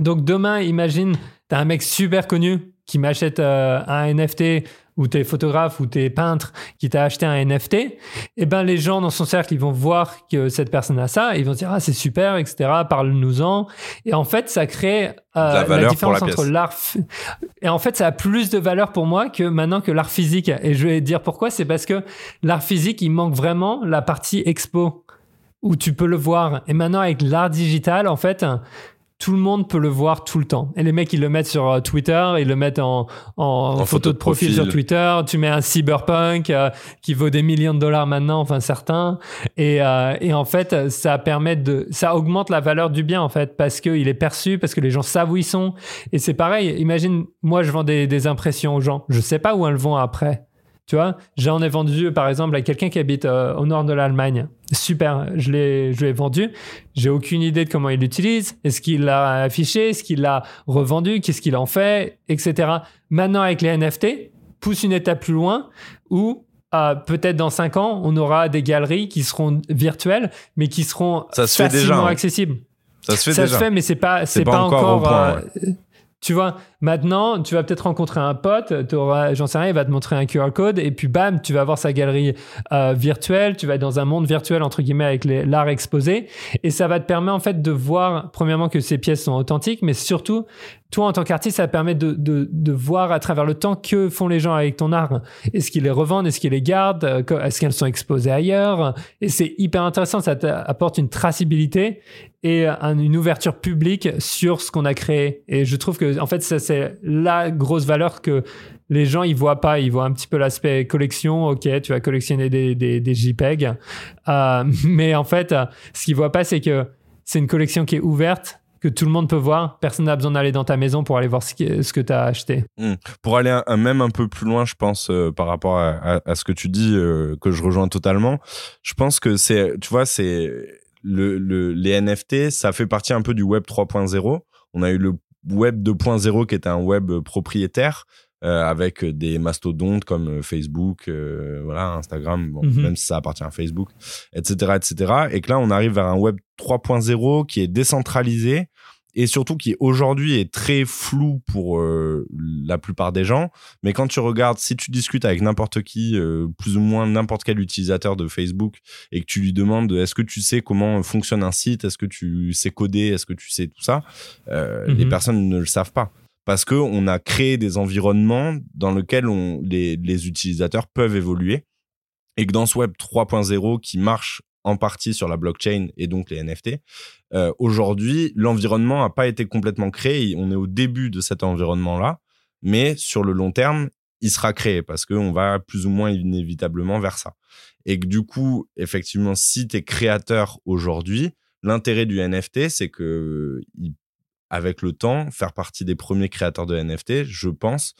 Speaker 2: Donc demain, imagine, tu as un mec super connu qui m'achète un NFT ou t'es photographe ou t'es peintre qui t'a acheté un NFT, eh ben les gens dans son cercle ils vont voir que cette personne a ça, et ils vont dire ah c'est super etc. Parle-nous-en. Et en fait ça crée
Speaker 3: euh, la,
Speaker 2: différence entre l'art et en fait ça a plus de valeur pour moi que maintenant que l'art physique. Et je vais dire pourquoi, c'est parce que l'art physique il manque vraiment la partie expo où tu peux le voir. Et maintenant avec l'art digital en fait tout le monde peut le voir tout le temps. Et les mecs, ils le mettent sur euh, Twitter, ils le mettent en, en, photo, de profil, sur Twitter. Tu mets un cyberpunk euh, qui vaut des millions de dollars maintenant, enfin certains. Et, euh, et en fait, ça permet de, ça augmente la valeur du bien en fait parce qu'il est perçu, parce que les gens savent où ils sont. Et c'est pareil. Imagine, moi, je vends des, des impressions aux gens. Je sais pas où elles vont après. Tu vois, j'en ai vendu par exemple à quelqu'un qui habite euh, au nord de l'Allemagne. Super, je l'ai, je l'ai vendu. J'ai aucune idée de comment il l'utilise. Est-ce qu'il l'a affiché? Est-ce qu'il l'a revendu? Qu'est-ce qu'il en fait? Etc. Maintenant, avec les NFT, pousse une étape plus loin où euh, peut-être dans 5 ans, on aura des galeries qui seront virtuelles, mais qui seront
Speaker 3: Ça se
Speaker 2: facilement
Speaker 3: fait déjà, hein.
Speaker 2: accessibles.
Speaker 3: Ça se fait
Speaker 2: Ça
Speaker 3: déjà.
Speaker 2: se fait, mais c'est pas, c'est
Speaker 3: pas
Speaker 2: pas,
Speaker 3: encore
Speaker 2: encore.
Speaker 3: au point,
Speaker 2: euh, Tu vois, maintenant, tu vas peut-être rencontrer un pote, j'en sais rien, il va te montrer un QR code, et puis bam, tu vas avoir sa galerie euh, virtuelle, tu vas être dans un monde virtuel, entre guillemets, avec l'art exposé, et ça va te permettre en fait de voir, premièrement, que ces pièces sont authentiques, mais surtout, toi, en tant qu'artiste, ça permet de, voir à travers le temps que font les gens avec ton art. Est-ce qu'ils les revendent? Est-ce qu'ils les gardent? Euh, Est-ce qu'elles sont exposées ailleurs? Et c'est hyper intéressant, ça t'apporte une traçabilité et un- une ouverture publique sur ce qu'on a créé. Et je trouve que, en fait, ça, c'est la grosse valeur que les gens, ils voient pas. Ils voient un petit peu l'aspect collection. Ok, tu vas collectionner des, des, JPEG. Euh, mais en fait, ce qu'ils voient pas, c'est que c'est une collection qui est ouverte, que tout le monde peut voir. Personne n'a besoin d'aller dans ta maison pour aller voir ce, que tu as acheté.
Speaker 3: Pour aller même un peu plus loin, je pense, euh, par rapport à, ce que tu dis, euh, que je rejoins totalement, je pense que c'est, tu vois, c'est le, les NFT, ça fait partie un peu du web 3.0. On a eu le web 2.0 qui était un web propriétaire. euh, avec des mastodontes comme euh, Facebook, euh, voilà, Instagram, bon,
Speaker 2: Mhm.
Speaker 3: même si ça appartient à Facebook, etc., etc. Et que là, on arrive vers un web 3.0 qui est décentralisé et surtout qui aujourd'hui est très flou pour euh, la plupart des gens. Mais quand tu regardes, si tu discutes avec n'importe qui, euh, plus ou moins n'importe quel utilisateur de Facebook, et que tu lui demandes est-ce que tu sais comment fonctionne un site, est-ce que tu sais coder, est-ce que tu sais tout ça, euh,
Speaker 2: Mhm.
Speaker 3: les personnes ne le savent pas. Parce que on a créé des environnements dans lesquels on, les, les utilisateurs peuvent évoluer. Et que dans ce web 3.0 qui marche en partie sur la blockchain et donc les NFT, euh, aujourd'hui, l'environnement n'a pas été complètement créé. On est au début de cet environnement-là, mais sur le long terme, il sera créé parce qu'on va plus ou moins inévitablement vers ça. Et que du coup, effectivement, si tu es créateur aujourd'hui, l'intérêt du NFT, c'est que avec le temps, faire partie des premiers créateurs de NFT, je pense,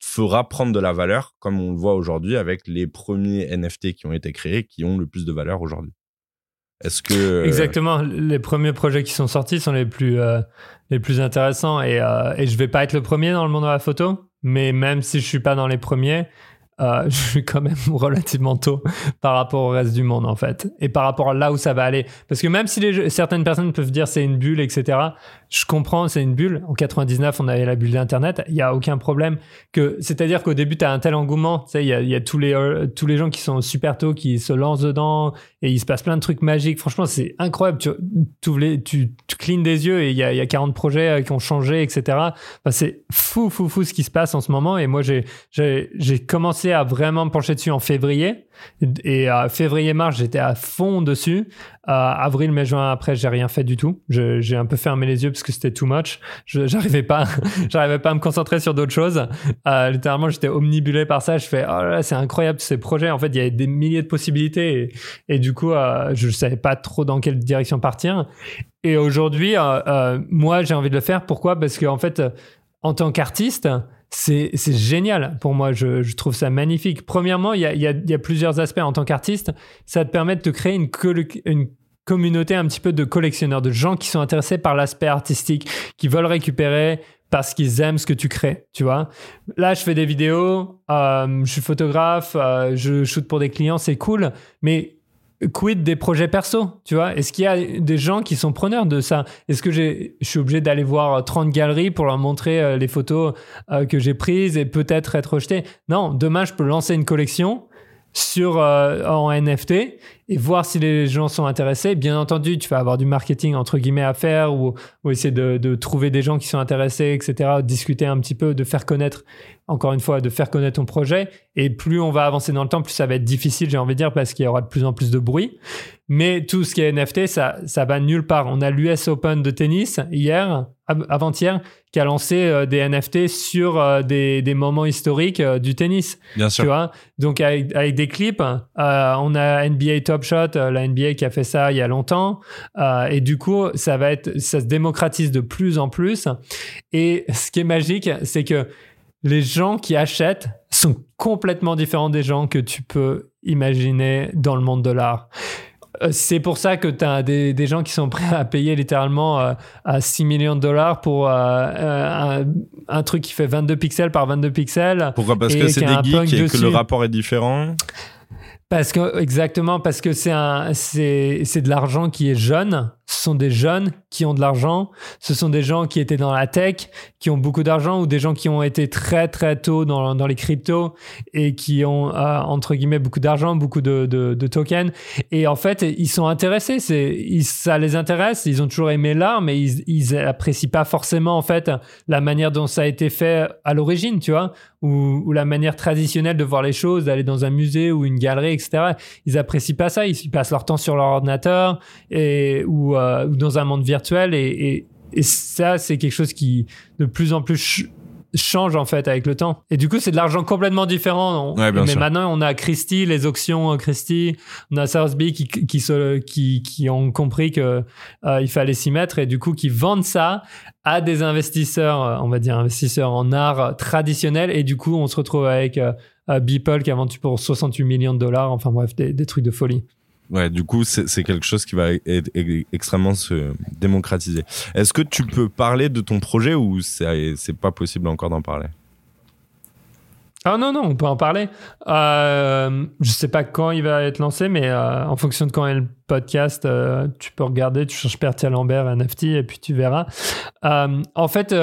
Speaker 3: fera prendre de la valeur, comme on le voit aujourd'hui avec les premiers NFT qui ont été créés, qui ont le plus de valeur aujourd'hui. Est-ce que euh,
Speaker 2: exactement les premiers projets qui sont sortis sont les plus euh, les plus intéressants et euh, et je vais pas être le premier dans le monde de la photo, mais même si je suis pas dans les premiers, euh, je suis quand même relativement tôt par rapport au reste du monde en fait et par rapport à là où ça va aller parce que même si certaines personnes peuvent dire c'est une bulle etc je comprends c'est une bulle. En 99 on avait la bulle d'internet. Il y a aucun problème que c'est à dire qu'au début tu as un tel engouement. Tu sais il y a, tous les euh, tous les gens qui sont super tôt qui se lancent dedans et il se passe plein de trucs magiques. Franchement c'est incroyable. Tu, tu, tu, tu des yeux et il y a, y a 40 projets euh, qui ont changé etc c'est fou fou fou ce qui se passe en ce moment. Et moi j'ai commencé à vraiment pencher dessus en février. Et à février-mars, j'étais à fond dessus. Avril, mai, juin, après, j'ai rien fait du tout. J'ai un peu fermé les yeux parce que c'était too much. J'arrivais pas, j'arrivais pas à me concentrer sur d'autres choses. Euh, littéralement, j'étais omnibulé par ça. Je fais, oh là, c'est incroyable ces projets. En fait, il y avait des milliers de possibilités et, du coup, euh, je savais pas trop dans quelle direction partir. Et aujourd'hui, euh, moi, j'ai envie de le faire. Pourquoi? Parce qu'en fait, en tant qu'artiste, c'est génial pour moi. Je, trouve ça magnifique. Premièrement, il y a, plusieurs aspects en tant qu'artiste. Ça te permet de te créer une communauté un petit peu de collectionneurs, de gens qui sont intéressés par l'aspect artistique, qui veulent récupérer parce qu'ils aiment ce que tu crées, tu vois. Là, je fais des vidéos, euh, je suis photographe, euh, je shoot pour des clients, c'est cool, mais quid des projets perso, tu vois? Est-ce qu'il y a des gens qui sont preneurs de ça? Est-ce que je suis obligé d'aller voir 30 galeries pour leur montrer euh, les photos euh, que j'ai prises et peut-être être rejeté Non, demain, je peux lancer une collection sur euh, en NFT et voir si les gens sont intéressés. Bien entendu, tu vas avoir du marketing entre guillemets à faire ou, essayer de, trouver des gens qui sont intéressés, etc. Discuter un petit peu, de faire connaître, encore une fois, de faire connaître ton projet. Et plus on va avancer dans le temps, plus ça va être difficile, j'ai envie de dire, parce qu'il y aura de plus en plus de bruit. Mais tout ce qui est NFT, ça, ça va nulle part. On a l'US Open de tennis hier, avant-hier, qui a lancé euh, des NFT sur euh, des, des, moments historiques euh, du tennis.
Speaker 3: Bien sûr. Tu
Speaker 2: vois? Donc avec, avec, des clips, on a NBA Top Shot, la NBA qui a fait ça il y a longtemps. et du coup, ça va être, ça se démocratise de plus en plus. Et ce qui est magique, c'est que les gens qui achètent sont complètement différents des gens que tu peux imaginer dans le monde de l'art. Euh, c'est pour ça que tu as des, des, gens qui sont prêts à payer littéralement euh, à 6 millions de dollars pour euh, un, truc qui fait 22 pixels par 22 pixels.
Speaker 3: Pourquoi Parce que c'est des geeks et que le rapport est différent?
Speaker 2: Parce que exactement parce que c'est un c'est c'est de l'argent qui est jeune. Ce sont des jeunes qui ont de l'argent. Ce sont des gens qui étaient dans la tech, qui ont beaucoup d'argent, ou des gens qui ont été très très tôt dans dans les cryptos et qui ont euh, entre guillemets beaucoup d'argent, beaucoup de, de, tokens. Et en fait, ils sont intéressés. Ils, ça les intéresse. Ils ont toujours aimé l'art, mais ils ils apprécient pas forcément en fait la manière dont ça a été fait à l'origine, tu vois, ou, ou la manière traditionnelle de voir les choses, d'aller dans un musée ou une galerie etc. Ils apprécient pas ça. Ils passent leur temps sur leur ordinateur et ou, euh, dans un monde virtuel et, et, ça c'est quelque chose qui de plus en plus change en fait avec le temps. Et du coup, c'est de l'argent complètement différent.
Speaker 3: mais
Speaker 2: maintenant, on a Christie, les auctions euh, Christie, on a Sotheby's qui, qui, qui, qui ont compris que euh, il fallait s'y mettre et du coup qui vendent ça à des investisseurs, on va dire investisseurs en art traditionnel. Et du coup, on se retrouve avec Beeple qui a vendu pour 68 millions de dollars. Enfin bref, des, trucs de folie.
Speaker 3: Ouais, du coup, c'est quelque chose qui va être extrêmement se démocratiser. Est-ce que tu peux parler de ton projet ou c'est pas possible encore d'en parler?
Speaker 2: Ah non, non, on peut en parler. Euh, je sais pas quand il va être lancé, mais euh, en fonction de quand est le podcast, euh, tu peux regarder, tu cherches Pertia Lambert NFT et puis tu verras. En fait,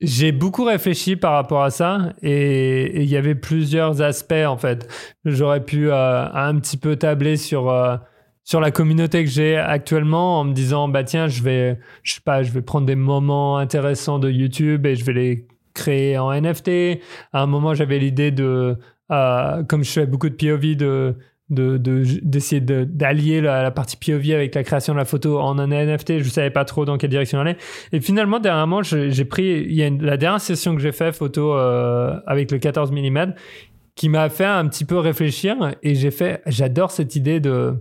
Speaker 2: j'ai beaucoup réfléchi par rapport à ça et il y avait plusieurs aspects en fait. J'aurais pu euh, un petit peu tabler sur euh, sur la communauté que j'ai actuellement en me disant bah tiens je vais je sais pas je vais prendre des moments intéressants de YouTube et je vais les créer en NFT. À un moment j'avais l'idée de euh, comme je fais beaucoup de POV de d'essayer de, d'allier la, partie POV avec la création de la photo en un NFT. Je savais pas trop dans quelle direction aller. Et finalement, dernièrement, j'ai pris, il y a la dernière session que j'ai fait photo euh, avec le 14 mm qui m'a fait un petit peu réfléchir et j'ai fait, j'adore cette idée de,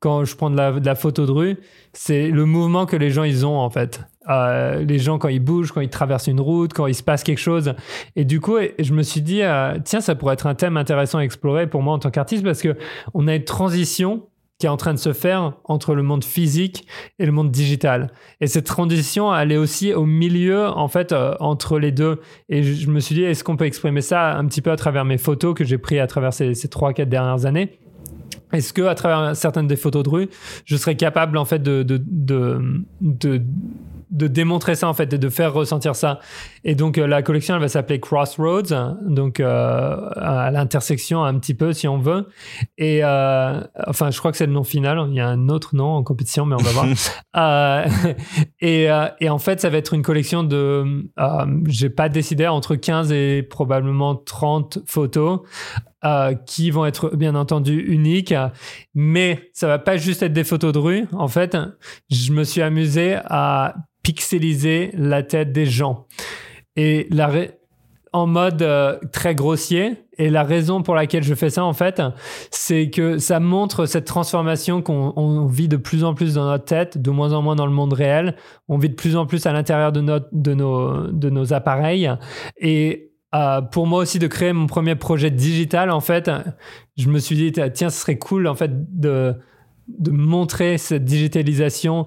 Speaker 2: quand je prends de la, de la photo de rue, c'est le mouvement que les gens ils ont en fait. Les gens quand ils bougent, quand ils traversent une route, quand il se passe quelque chose. Et du coup, je me suis dit, euh, tiens, ça pourrait être un thème intéressant à explorer pour moi en tant qu'artiste parce que on a une transition qui est en train de se faire entre le monde physique et le monde digital. Et cette transition, elle est aussi au milieu, en fait, euh, entre les deux. Et je, me suis dit, est-ce qu'on peut exprimer ça un petit peu à travers mes photos que j'ai prises à travers ces, ces 3-4 dernières années? Est-ce que à travers certaines des photos de rue, je serais capable en fait de de démontrer ça en fait et de faire ressentir ça. Et donc euh, la collection elle va s'appeler Crossroads, donc euh, à l'intersection un petit peu si on veut. Et euh, enfin je crois que c'est le nom final. Il y a un autre nom en compétition mais on va voir. et, et, en fait ça va être une collection de, j'ai pas décidé entre 15 et probablement 30 photos. Qui vont être bien entendu uniques, mais ça va pas juste être des photos de rue. En fait, je me suis amusé à pixeliser la tête des gens. Et la en mode euh, très grossier. Et la raison pour laquelle je fais ça, en fait, c'est que ça montre cette transformation qu'on vit de plus en plus dans notre tête, de moins en moins dans le monde réel. On vit de plus en plus à l'intérieur de, de, nos, de nos appareils. Et euh, pour moi aussi de créer mon premier projet digital, en fait, je me suis dit, tiens, ce serait cool, en fait, de, de montrer cette digitalisation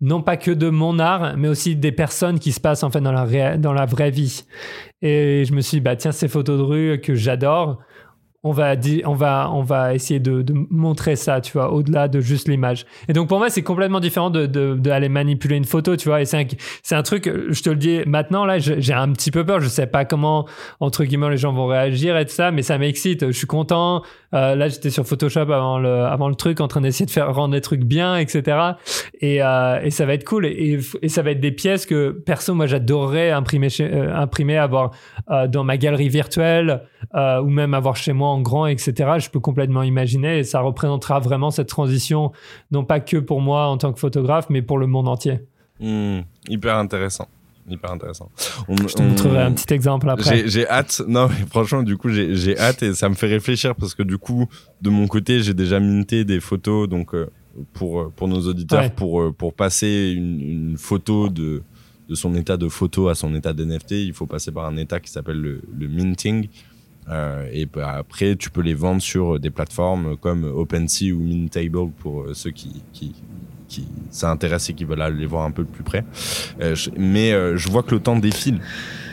Speaker 2: non pas que de mon art, mais aussi des personnes qui se passent en fait dans la, dans la vraie vie. Et je me suis dit, bah tiens, ces photos de rue que j'adore, on va, on va, on va essayer de, montrer ça, tu vois, au-delà de juste l'image. Et donc pour moi, c'est complètement différent de, manipuler une photo, tu vois. Et c'est un, un truc, je te le dis maintenant, là, j'ai un petit peu peur. Je sais pas comment, entre guillemets, les gens vont réagir et tout ça, mais ça m'excite. Je suis content. Euh, là, j'étais sur Photoshop avant le, avant le truc, en train d'essayer de faire rendre des trucs bien, etc. Et, euh, et ça va être cool. Et, et, ça va être des pièces que, perso, moi, j'adorerais imprimer, euh, imprimer, avoir dans ma galerie virtuelle ou même avoir chez moi en grand, etc. Je peux complètement imaginer et ça représentera vraiment cette transition, non pas que pour moi en tant que photographe, mais pour le monde entier.
Speaker 3: Hmm, hyper intéressant. Hyper intéressant.
Speaker 2: je te montrerai un petit exemple après.
Speaker 3: J'ai hâte. Non, mais franchement, du coup, j'ai hâte et ça me fait réfléchir parce que du coup, de mon côté, j'ai déjà minté des photos donc euh, pour pour nos auditeurs pour euh, pour passer une, une, photo de de son état de photo à son état d'NFT, il faut passer par un état qui s'appelle le, le minting. Euh, et bah, après, tu peux les vendre sur des plateformes comme OpenSea ou Mintable pour euh, ceux qui, qui s'intéressent et qui veulent aller voir un peu plus près. Euh, mais je vois que le temps défile.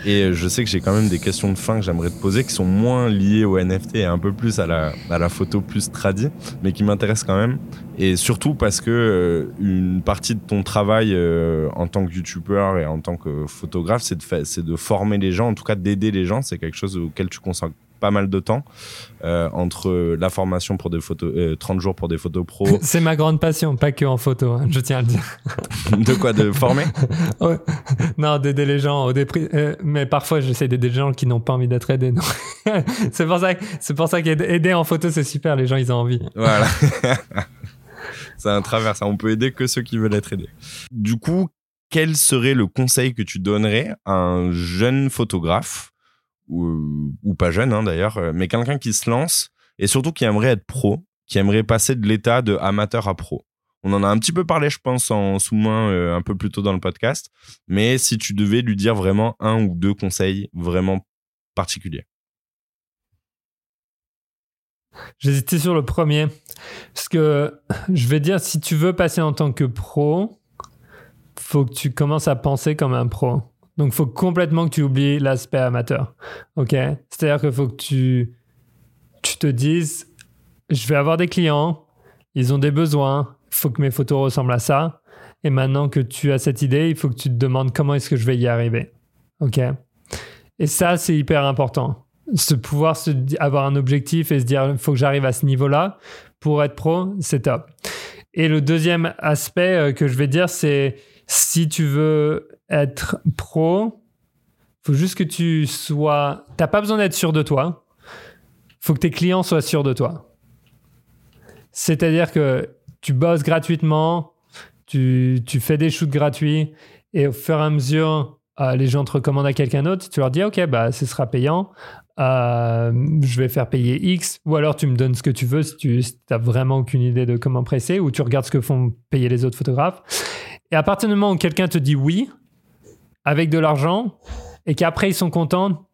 Speaker 3: Et je sais que j'ai quand même des questions de fin que j'aimerais te poser qui sont moins liées au NFT et un peu plus à la, à la photo plus tradie, mais qui m'intéressent quand même. Et surtout parce que une partie de ton travail en tant que youtubeur et en tant que photographe, c'est de, de former les gens, en tout cas d'aider les gens. C'est quelque chose auquel tu consacres pas mal de temps euh, entre la formation pour des photos, 30 euh, jours pour des photos pro.
Speaker 2: C'est ma grande passion, pas que en photo, hein, je tiens à le dire.
Speaker 3: de quoi De former
Speaker 2: Non, d'aider les gens au dépri... Euh, mais parfois, j'essaie d'aider des gens qui n'ont pas envie d'être aidés. c'est pour ça, c'est pour ça qu'aider en photo, c'est super. Les gens, ils ont envie.
Speaker 3: Voilà. c'est un travers. On peut aider que ceux qui veulent être aidés. Du coup, quel serait le conseil que tu donnerais à un jeune photographe ou, pas jeune hein, d'ailleurs, euh, mais quelqu'un qui se lance et surtout qui aimerait être pro, qui aimerait passer de l'état de amateur à pro. On en a un petit peu parlé, je pense, en sous-main un peu plus tôt dans le podcast. Mais si tu devais lui dire vraiment un ou deux conseils vraiment particuliers.
Speaker 2: J'hésitais sur le premier. Parce que je vais dire, si tu veux passer en tant que pro, faut que tu commences à penser comme un pro. Donc, faut complètement que tu oublies l'aspect amateur. OK? C'est-à-dire qu'il faut que tu, tu te dises je vais avoir des clients, ils ont des besoins, il faut que mes photos ressemblent à ça. Et maintenant que tu as cette idée, il faut que tu te demandes comment est-ce que je vais y arriver. OK? Et ça, c'est hyper important. Se pouvoir se, avoir un objectif et se dire il faut que j'arrive à ce niveau-là pour être pro, c'est top. Et le deuxième aspect euh, que je vais dire, c'est si tu veux être pro, faut juste que tu sois. T'as pas besoin d'être sûr de toi. Faut que tes clients soient sûrs de toi. C'est-à-dire que tu bosses gratuitement, tu, fais des shoots gratuits et au fur et à mesure, euh, les gens te recommandent à quelqu'un d'autre. Tu leur dis, OK, bah, ce sera payant. Euh, je vais faire payer X. Ou alors tu me donnes ce que tu veux si tu n'as vraiment aucune idée de comment presser ou tu regardes ce que font payer les autres photographes. Et à partir du moment où quelqu'un te dit oui, avec de l'argent et qu'après ils sont contents,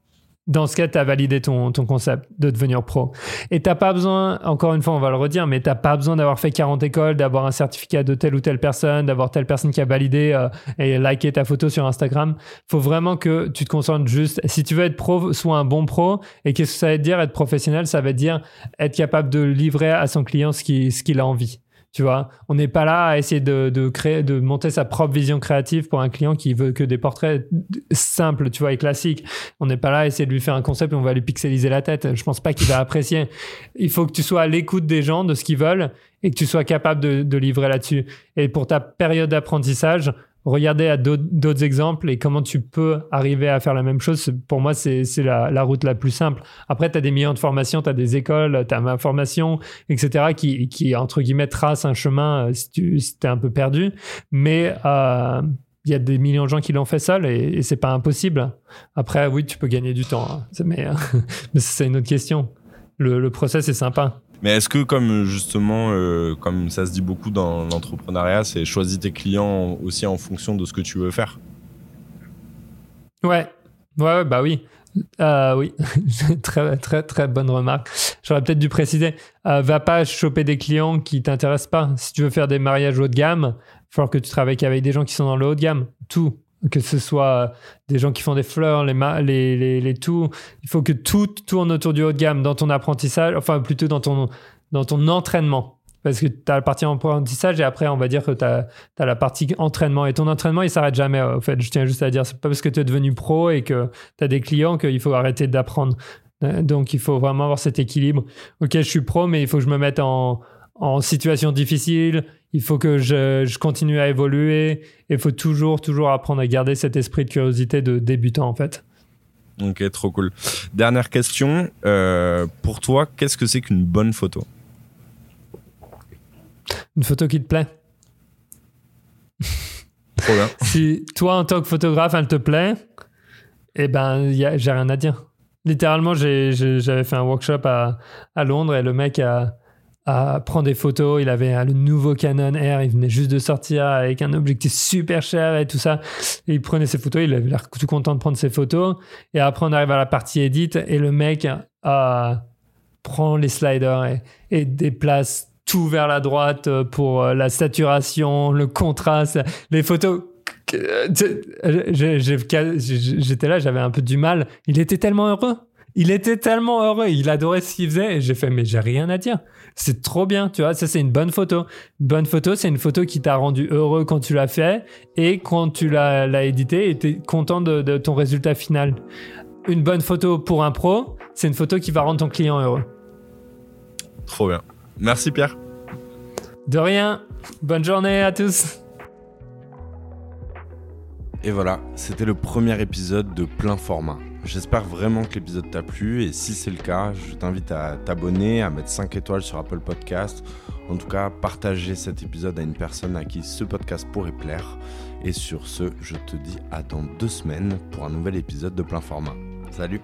Speaker 2: dans ce cas, tu as validé ton, ton concept de devenir pro. Et t'as pas besoin, encore une fois, on va le redire, mais t'as pas besoin d'avoir fait 40 écoles, d'avoir un certificat de telle ou telle personne, d'avoir telle personne qui a validé euh, et liké ta photo sur Instagram. faut vraiment que tu te concentres juste. Si tu veux être pro, sois un bon pro. Et qu'est-ce que ça veut dire être professionnel? Ça veut dire être capable de livrer à son client ce qu'il ce qu'il a envie. Tu vois, on n'est pas là à essayer de, créer, de monter sa propre vision créative pour un client qui veut que des portraits simples, tu vois, et classiques. On n'est pas là à essayer de lui faire un concept et on va lui pixeliser la tête. Je pense pas qu'il va apprécier. Il faut que tu sois à l'écoute des gens, de ce qu'ils veulent et que tu sois capable de, de livrer là-dessus. Et pour ta période d'apprentissage, regarder à d'autres exemples et comment tu peux arriver à faire la même chose, pour moi, c'est la, route la plus simple. Après, tu as des millions de formations, tu as des écoles, tu as ma formation, etc., qui, entre guillemets, tracent un chemin euh, si tu es un peu perdu. Mais euh, il y a des millions de gens qui l'ont fait seul et, et c'est pas impossible. Après, oui, tu peux gagner du temps, hein. mais, mais c'est une autre question. Le, le process est sympa.
Speaker 3: Mais est-ce que, comme justement, euh, comme ça se dit beaucoup dans l'entrepreneuriat, c'est choisis tes clients aussi en fonction de ce que tu veux faire?
Speaker 2: Ouais, ouais, bah oui. Euh, oui, très, très, bonne remarque. J'aurais peut-être dû préciser. Euh, va pas choper des clients qui t'intéressent pas. Si tu veux faire des mariages haut de gamme, il faut que tu travailles avec des gens qui sont dans le haut de gamme. Tout que ce soit des gens qui font des fleurs, les, les, les, les, tout. Il faut que tout tourne autour du haut de gamme dans ton apprentissage, enfin plutôt dans ton, dans ton entraînement. Parce que tu as la partie apprentissage et après, on va dire que tu as, la partie entraînement. Et ton entraînement, il s'arrête jamais. En fait, je tiens juste à dire, c'est pas parce que tu es devenu pro et que tu as des clients qu'il faut arrêter d'apprendre. Donc, il faut vraiment avoir cet équilibre. Ok, je suis pro, mais il faut que je me mette en, en situation difficile il faut que je, continue à évoluer. Il faut toujours, toujours apprendre à garder cet esprit de curiosité de débutant, en fait.
Speaker 3: Ok, trop cool. Dernière question. Euh, pour toi, qu'est-ce que c'est qu'une bonne photo?
Speaker 2: Une photo qui te plaît?
Speaker 3: Trop bien.
Speaker 2: si toi, en tant que photographe, elle te plaît, eh ben, j'ai rien à dire. Littéralement, j'avais fait un workshop à, à Londres et le mec a à prendre des photos. Il avait le nouveau Canon R, il venait juste de sortir avec un objectif super cher et tout ça. Et il prenait ses photos, il avait l'air tout content de prendre ses photos. Et après, on arrive à la partie edit et le mec euh, prend les sliders et, et déplace tout vers la droite pour euh, la saturation, le contraste, les photos j'étais là, j'avais un peu du mal. Il était tellement heureux. Il était tellement heureux. Il adorait ce qu'il faisait. Et j'ai fait, mais j'ai rien à dire. C'est trop bien, tu vois. Ça, c'est une bonne photo. Une bonne photo, c'est une photo qui t'a rendu heureux quand tu l'as fait et quand tu l'as édité et t'es content de, ton résultat final. Une bonne photo pour un pro, c'est une photo qui va rendre ton client heureux.
Speaker 3: Trop bien. Merci Pierre.
Speaker 2: De rien. Bonne journée à tous.
Speaker 1: Et voilà, c'était le premier épisode de plein format. J'espère vraiment que l'épisode t'a plu et si c'est le cas, je t'invite à t'abonner, à mettre 5 étoiles sur Apple Podcast. En tout cas, partager cet épisode à une personne à qui ce podcast pourrait plaire. Et sur ce, je te dis à dans deux semaines pour un nouvel épisode de plein format. Salut